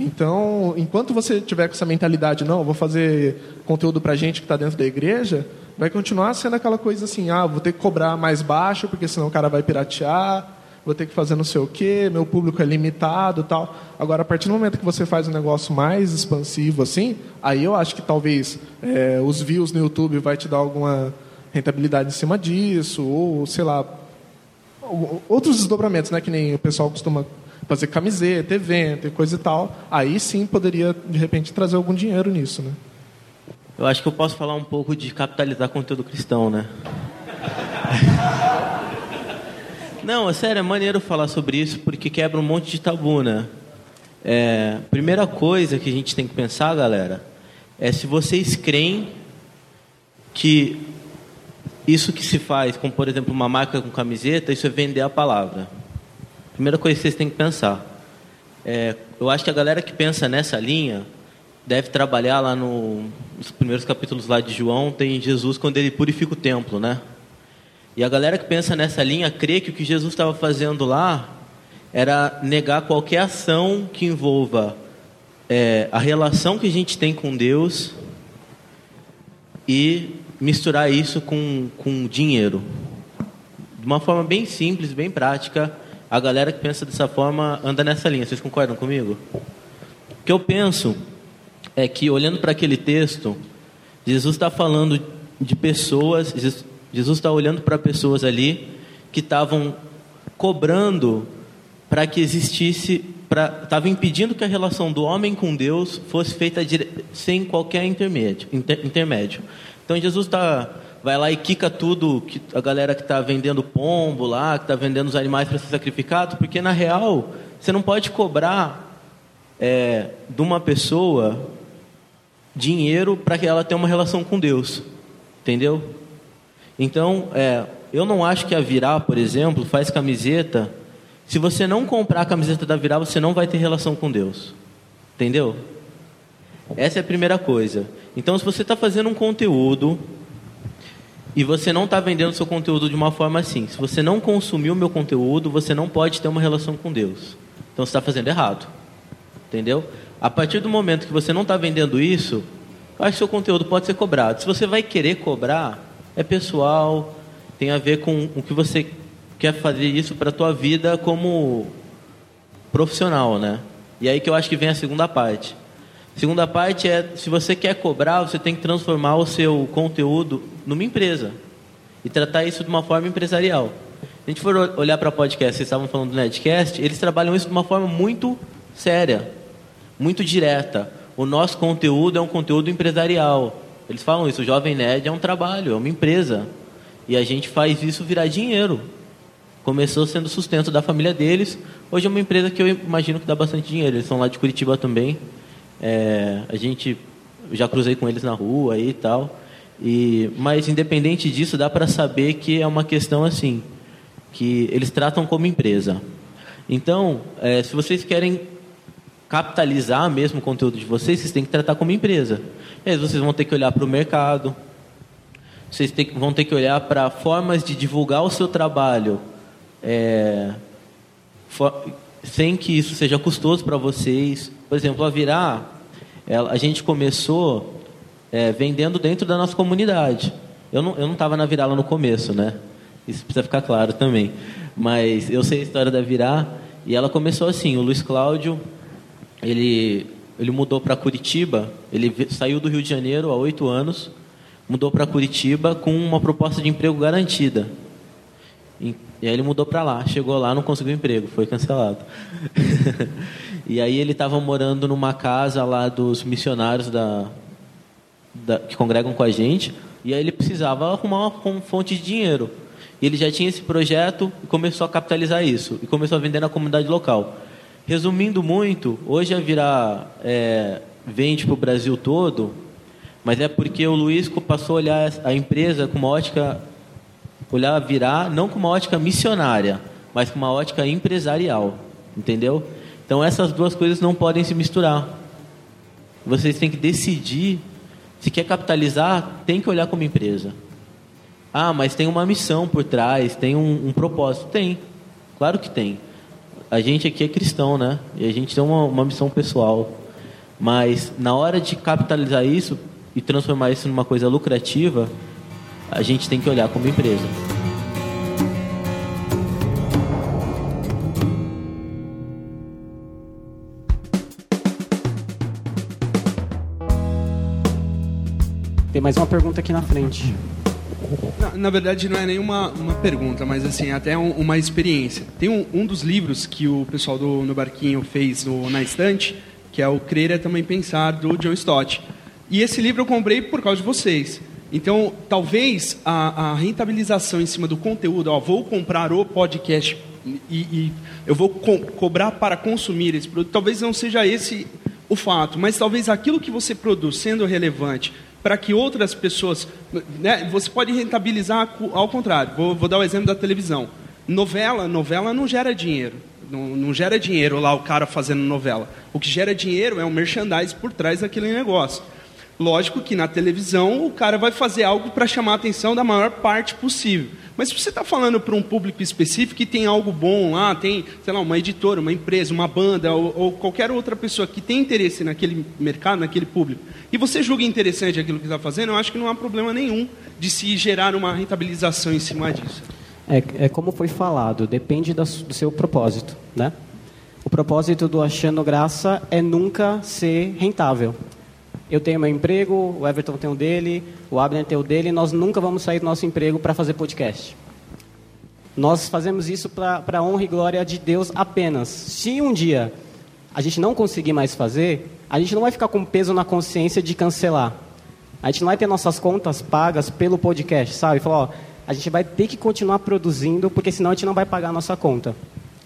Então, enquanto você tiver com essa mentalidade, não, vou fazer conteúdo para gente que está dentro da igreja, vai continuar sendo aquela coisa assim, ah, vou ter que cobrar mais baixo, porque senão o cara vai piratear, vou ter que fazer não sei o quê, meu público é limitado tal. Agora, a partir do momento que você faz um negócio mais expansivo assim, aí eu acho que talvez é, os views no YouTube vai te dar alguma rentabilidade em cima disso, ou sei lá, outros desdobramentos, né? Que nem o pessoal costuma fazer camiseta, evento e coisa e tal. Aí sim poderia, de repente, trazer algum dinheiro nisso, né? Eu acho que eu posso falar um pouco de capitalizar conteúdo cristão, né? Não, é sério, é maneiro falar sobre isso porque quebra um monte de tabu, né? É, primeira coisa que a gente tem que pensar, galera, é se vocês creem que isso que se faz, como por exemplo uma marca com camiseta, isso é vender a palavra. Primeira coisa que vocês têm que pensar. É, eu acho que a galera que pensa nessa linha deve trabalhar lá no, nos primeiros capítulos lá de João, tem Jesus quando ele purifica o templo, né? E a galera que pensa nessa linha crê que o que Jesus estava fazendo lá era negar qualquer ação que envolva é, a relação que a gente tem com Deus e misturar isso com, com dinheiro. De uma forma bem simples, bem prática, a galera que pensa dessa forma anda nessa linha. Vocês concordam comigo? O que eu penso é que, olhando para aquele texto, Jesus está falando de pessoas, Jesus- está olhando para pessoas ali que estavam cobrando para que existisse, estava impedindo que a relação do homem com Deus fosse feita dire- sem qualquer intermédio. inter- intermédio. Então Jesus tá, vai lá e quica tudo, que a galera que está vendendo pombo lá, que está vendendo os animais para ser sacrificado, porque na real você não pode cobrar é, de uma pessoa dinheiro para que ela tenha uma relação com Deus, entendeu? Então, é, eu não acho que a Virar, por exemplo, faz camiseta. Se você não comprar a camiseta da Virar, você não vai ter relação com Deus, entendeu? Essa é a primeira coisa. Então, se você está fazendo um conteúdo e você não está vendendo seu conteúdo de uma forma assim, se você não consumiu o meu conteúdo, você não pode ter uma relação com Deus. Então, você está fazendo errado. Entendeu? A partir do momento que você não está vendendo isso, acho que seu conteúdo pode ser cobrado. Se você vai querer cobrar, é pessoal, tem a ver com o que você quer fazer isso para a tua vida como profissional, né? E aí que eu acho que vem a segunda parte. Segunda parte é, se você quer cobrar, você tem que transformar o seu conteúdo numa empresa e tratar isso de uma forma empresarial. Se a gente for olhar para podcast, vocês estavam falando do Nedcast, eles trabalham isso de uma forma muito séria, muito direta. O nosso conteúdo é um conteúdo empresarial. Eles falam isso, o Jovem Nerd é um trabalho, é uma empresa. E a gente faz isso virar dinheiro. Começou sendo sustento da família deles, hoje é uma empresa que eu imagino que dá bastante dinheiro. Eles são lá de Curitiba também. É, a gente já cruzei com eles na rua e tal. E, mas independente disso, dá para saber que é uma questão assim, que eles tratam como empresa. Então, é, se vocês querem capitalizar mesmo o conteúdo de vocês, vocês têm que tratar como empresa. E aí vocês vão ter que olhar para o mercado, vocês têm- vão ter que olhar para formas de divulgar o seu trabalho é, fo- sem que isso seja custoso para vocês. Por exemplo, a Virar, ela- a gente começou é, vendendo dentro da nossa comunidade. Eu não eu não estava na Virar lá no começo, né? Isso precisa ficar claro também. Mas eu sei a história da Virar e ela começou assim. O Luiz Cláudio, ele ele mudou para Curitiba. Ele saiu do Rio de Janeiro há oito anos, mudou para Curitiba com uma proposta de emprego garantida. E, e aí ele mudou para lá. Chegou lá, não conseguiu emprego, foi cancelado. e aí ele estava morando numa casa lá dos missionários da, da- que congregam com a gente. E aí ele precisava arrumar uma fon- fonte de dinheiro. E ele já tinha esse projeto e começou a capitalizar isso. E começou a vender na comunidade local. Resumindo muito, hoje a Virar é, vende para o Brasil todo, mas é porque o Luiz passou a olhar a empresa com uma ótica, olhar a Virar não com uma ótica missionária, mas com uma ótica empresarial, entendeu? Então essas duas coisas não podem se misturar. Vocês têm que decidir se quer capitalizar, tem que olhar como empresa. Ah, mas tem uma missão por trás, tem um, um propósito. Tem, claro que tem. A gente aqui é cristão, né? E a gente tem uma, uma missão pessoal. Mas na hora de capitalizar isso e transformar isso numa coisa lucrativa, a gente tem que olhar como empresa. Tem mais uma pergunta aqui na frente. Na, na verdade, não é nenhuma uma pergunta, mas assim, até um- uma experiência. Tem um, um dos livros que o pessoal do No Barquinho fez na estante, que é o Crer é Também Pensar, do John Stott. E esse livro eu comprei por causa de vocês. Então, talvez a, a rentabilização em cima do conteúdo, ó, vou comprar o podcast e, e eu vou co- cobrar para consumir esse produto, talvez não seja esse o fato, mas talvez aquilo que você produz sendo relevante para que outras pessoas. Né, você pode rentabilizar ao contrário. Vou, vou dar o exemplo da televisão. Novela, novela não gera dinheiro. Não, não gera dinheiro lá o cara fazendo novela. O que gera dinheiro é um merchandise por trás daquele negócio. Lógico que na televisão o cara vai fazer algo para chamar a atenção da maior parte possível. Mas se você está falando para um público específico que tem algo bom lá, tem, sei lá, uma editora, uma empresa, uma banda ou, ou qualquer outra pessoa que tem interesse naquele mercado, naquele público, e você julga interessante aquilo que está fazendo, eu acho que não há problema nenhum de se gerar uma rentabilização em cima disso. É, é como foi falado, depende do seu propósito, né? O propósito do Achando Graça é nunca ser rentável. Eu tenho meu emprego, o Everton tem o dele, o Abner tem o dele, nós nunca vamos sair do nosso emprego para fazer podcast. Nós fazemos isso para a honra e glória de Deus apenas. Se um dia a gente não conseguir mais fazer, a gente não vai ficar com peso na consciência de cancelar. A gente não vai ter nossas contas pagas pelo podcast, sabe? Falar, ó, a gente vai ter que continuar produzindo, porque senão a gente não vai pagar a nossa conta.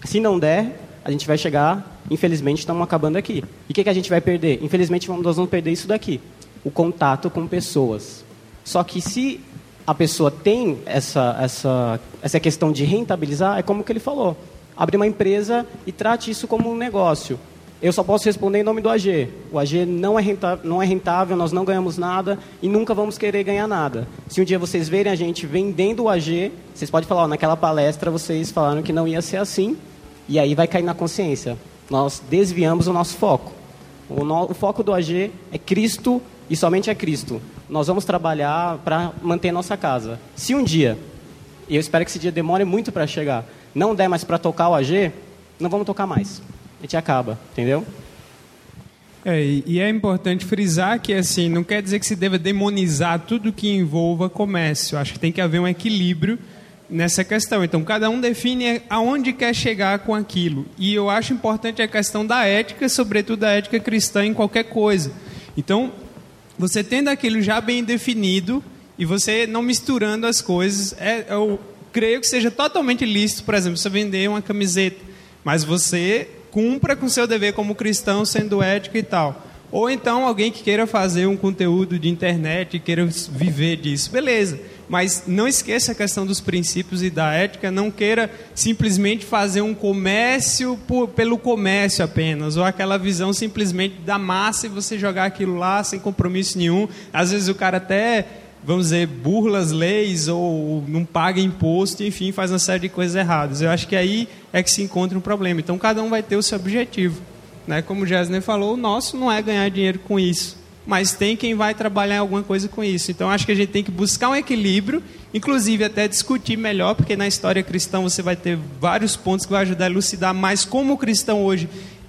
Se não der, a gente vai chegar, infelizmente, estamos acabando aqui. E o que, que a gente vai perder? Infelizmente, nós vamos perder isso daqui, o contato com pessoas. Só que se a pessoa tem essa, essa, essa questão de rentabilizar, é como que ele falou. Abre uma empresa e trate isso como um negócio. Eu só posso responder em nome do AG. O AG não é, rentável, não é rentável, nós não ganhamos nada e nunca vamos querer ganhar nada. Se um dia vocês verem a gente vendendo o AG, vocês podem falar, ó, naquela palestra vocês falaram que não ia ser assim, e aí vai cair na consciência. Nós desviamos o nosso foco. O, no- o foco do AG é Cristo e somente é Cristo. Nós vamos trabalhar para manter nossa casa. Se um dia, e eu espero que esse dia demore muito para chegar, não der mais para tocar o AG, não vamos tocar mais. A gente acaba, entendeu? É, e é importante frisar que assim não quer dizer que se deva demonizar tudo que envolva comércio. Acho que tem que haver um equilíbrio nessa questão. Então cada um define aonde quer chegar com aquilo. E eu acho importante a questão da ética, sobretudo a ética cristã em qualquer coisa. Então você tendo aquilo já bem definido e você não misturando as coisas, é, eu creio que seja totalmente lícito, por exemplo, você vender uma camiseta, mas você cumpra com seu dever como cristão, sendo ético e tal. Ou então alguém que queira fazer um conteúdo de internet e queira viver disso, beleza. Mas não esqueça a questão dos princípios e da ética, não queira simplesmente fazer um comércio por- pelo comércio apenas, ou aquela visão simplesmente da massa e você jogar aquilo lá sem compromisso nenhum. Às vezes o cara até, vamos dizer, burla as leis ou não paga imposto, enfim, faz uma série de coisas erradas. Eu acho que aí é que se encontra um problema. Então cada um vai ter o seu objetivo. Né? Como o Jasner falou, o nosso não é ganhar dinheiro com isso, mas tem quem vai trabalhar alguma coisa com isso. Então acho que a gente tem que buscar um equilíbrio, inclusive até discutir melhor, porque na história cristã você vai ter vários pontos que vai ajudar a elucidar mais como o cristão hoje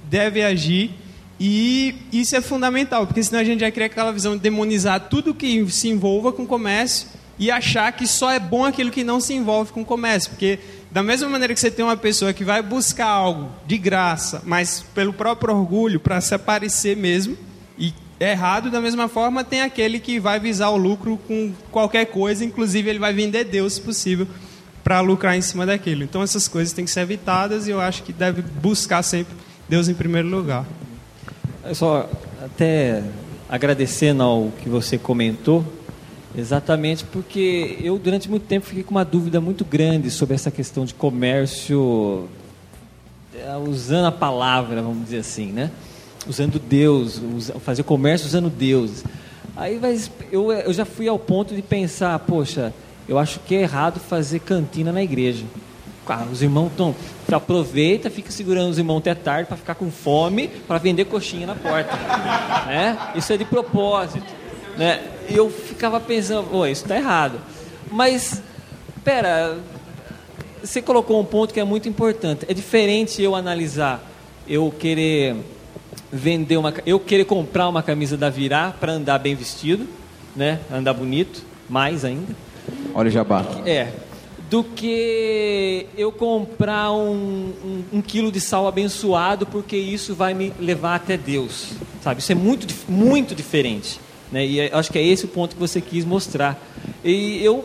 deve agir. E isso é fundamental, porque senão a gente vai criar aquela visão de demonizar tudo que se envolva com comércio e achar que só é bom aquilo que não se envolve com comércio. Porque, da mesma maneira que você tem uma pessoa que vai buscar algo de graça, mas pelo próprio orgulho, para se aparecer mesmo, e errado, da mesma forma, tem aquele que vai visar o lucro com qualquer coisa, inclusive ele vai vender Deus, se possível, para lucrar em cima daquilo. Então, essas coisas têm que ser evitadas e eu acho que deve buscar sempre Deus em primeiro lugar. Eu só até agradecendo ao que você comentou, exatamente porque eu durante muito tempo fiquei com uma dúvida muito grande sobre essa questão de comércio, eh, usando a palavra, vamos dizer assim, né? Usando Deus, fazer comércio usando Deus. Aí eu, eu já fui ao ponto de pensar, poxa, eu acho que é errado fazer cantina na igreja. Ah, os irmãos estão. Aproveita, fica segurando os irmãos até tarde para ficar com fome, para vender coxinha na porta. né? Isso é de propósito. Né? E eu ficava pensando, pô, isso está errado. Mas, pera, você colocou um ponto que é muito importante. É diferente eu analisar, eu querer vender uma, eu querer comprar uma camisa da Virá para andar bem vestido, né? Andar bonito, mais ainda. Olha o jabá. É. Do que eu comprar um, um, um quilo de sal abençoado, porque isso vai me levar até Deus. Sabe? Isso é muito, muito diferente. Né? E acho que é esse o ponto que você quis mostrar. E eu,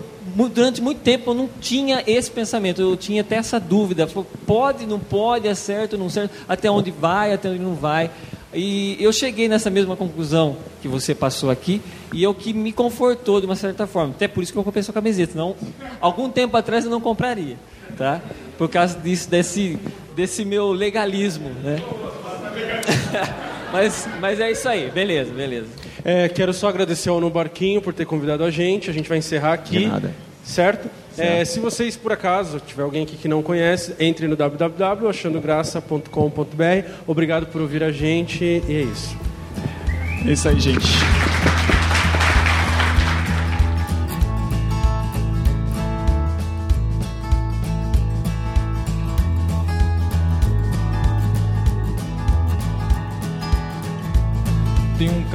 durante muito tempo, eu não tinha esse pensamento. Eu tinha até essa dúvida. Pode, não pode, é certo, não certo, até onde vai, até onde não vai. E eu cheguei nessa mesma conclusão que você passou aqui, e é o que me confortou de uma certa forma. Até por isso que eu comprei sua camiseta. Não, algum tempo atrás eu não compraria, tá? Por causa disso, desse, desse meu legalismo, né? mas, mas é isso aí, beleza, beleza. É, quero só agradecer ao No Barquinho por ter convidado a gente. A gente vai encerrar aqui. De nada. Certo? É, se vocês, por acaso, tiver alguém aqui que não conhece, entre no www.achandograça.com.br. Obrigado por ouvir a gente e é isso. É isso aí, gente.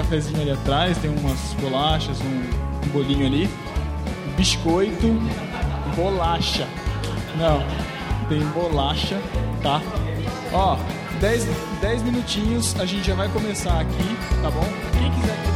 Cafezinho ali atrás, tem umas bolachas, um, um bolinho ali. Biscoito, bolacha. Não, tem bolacha, tá? Ó, 10 minutinhos, a gente já vai começar aqui, tá bom?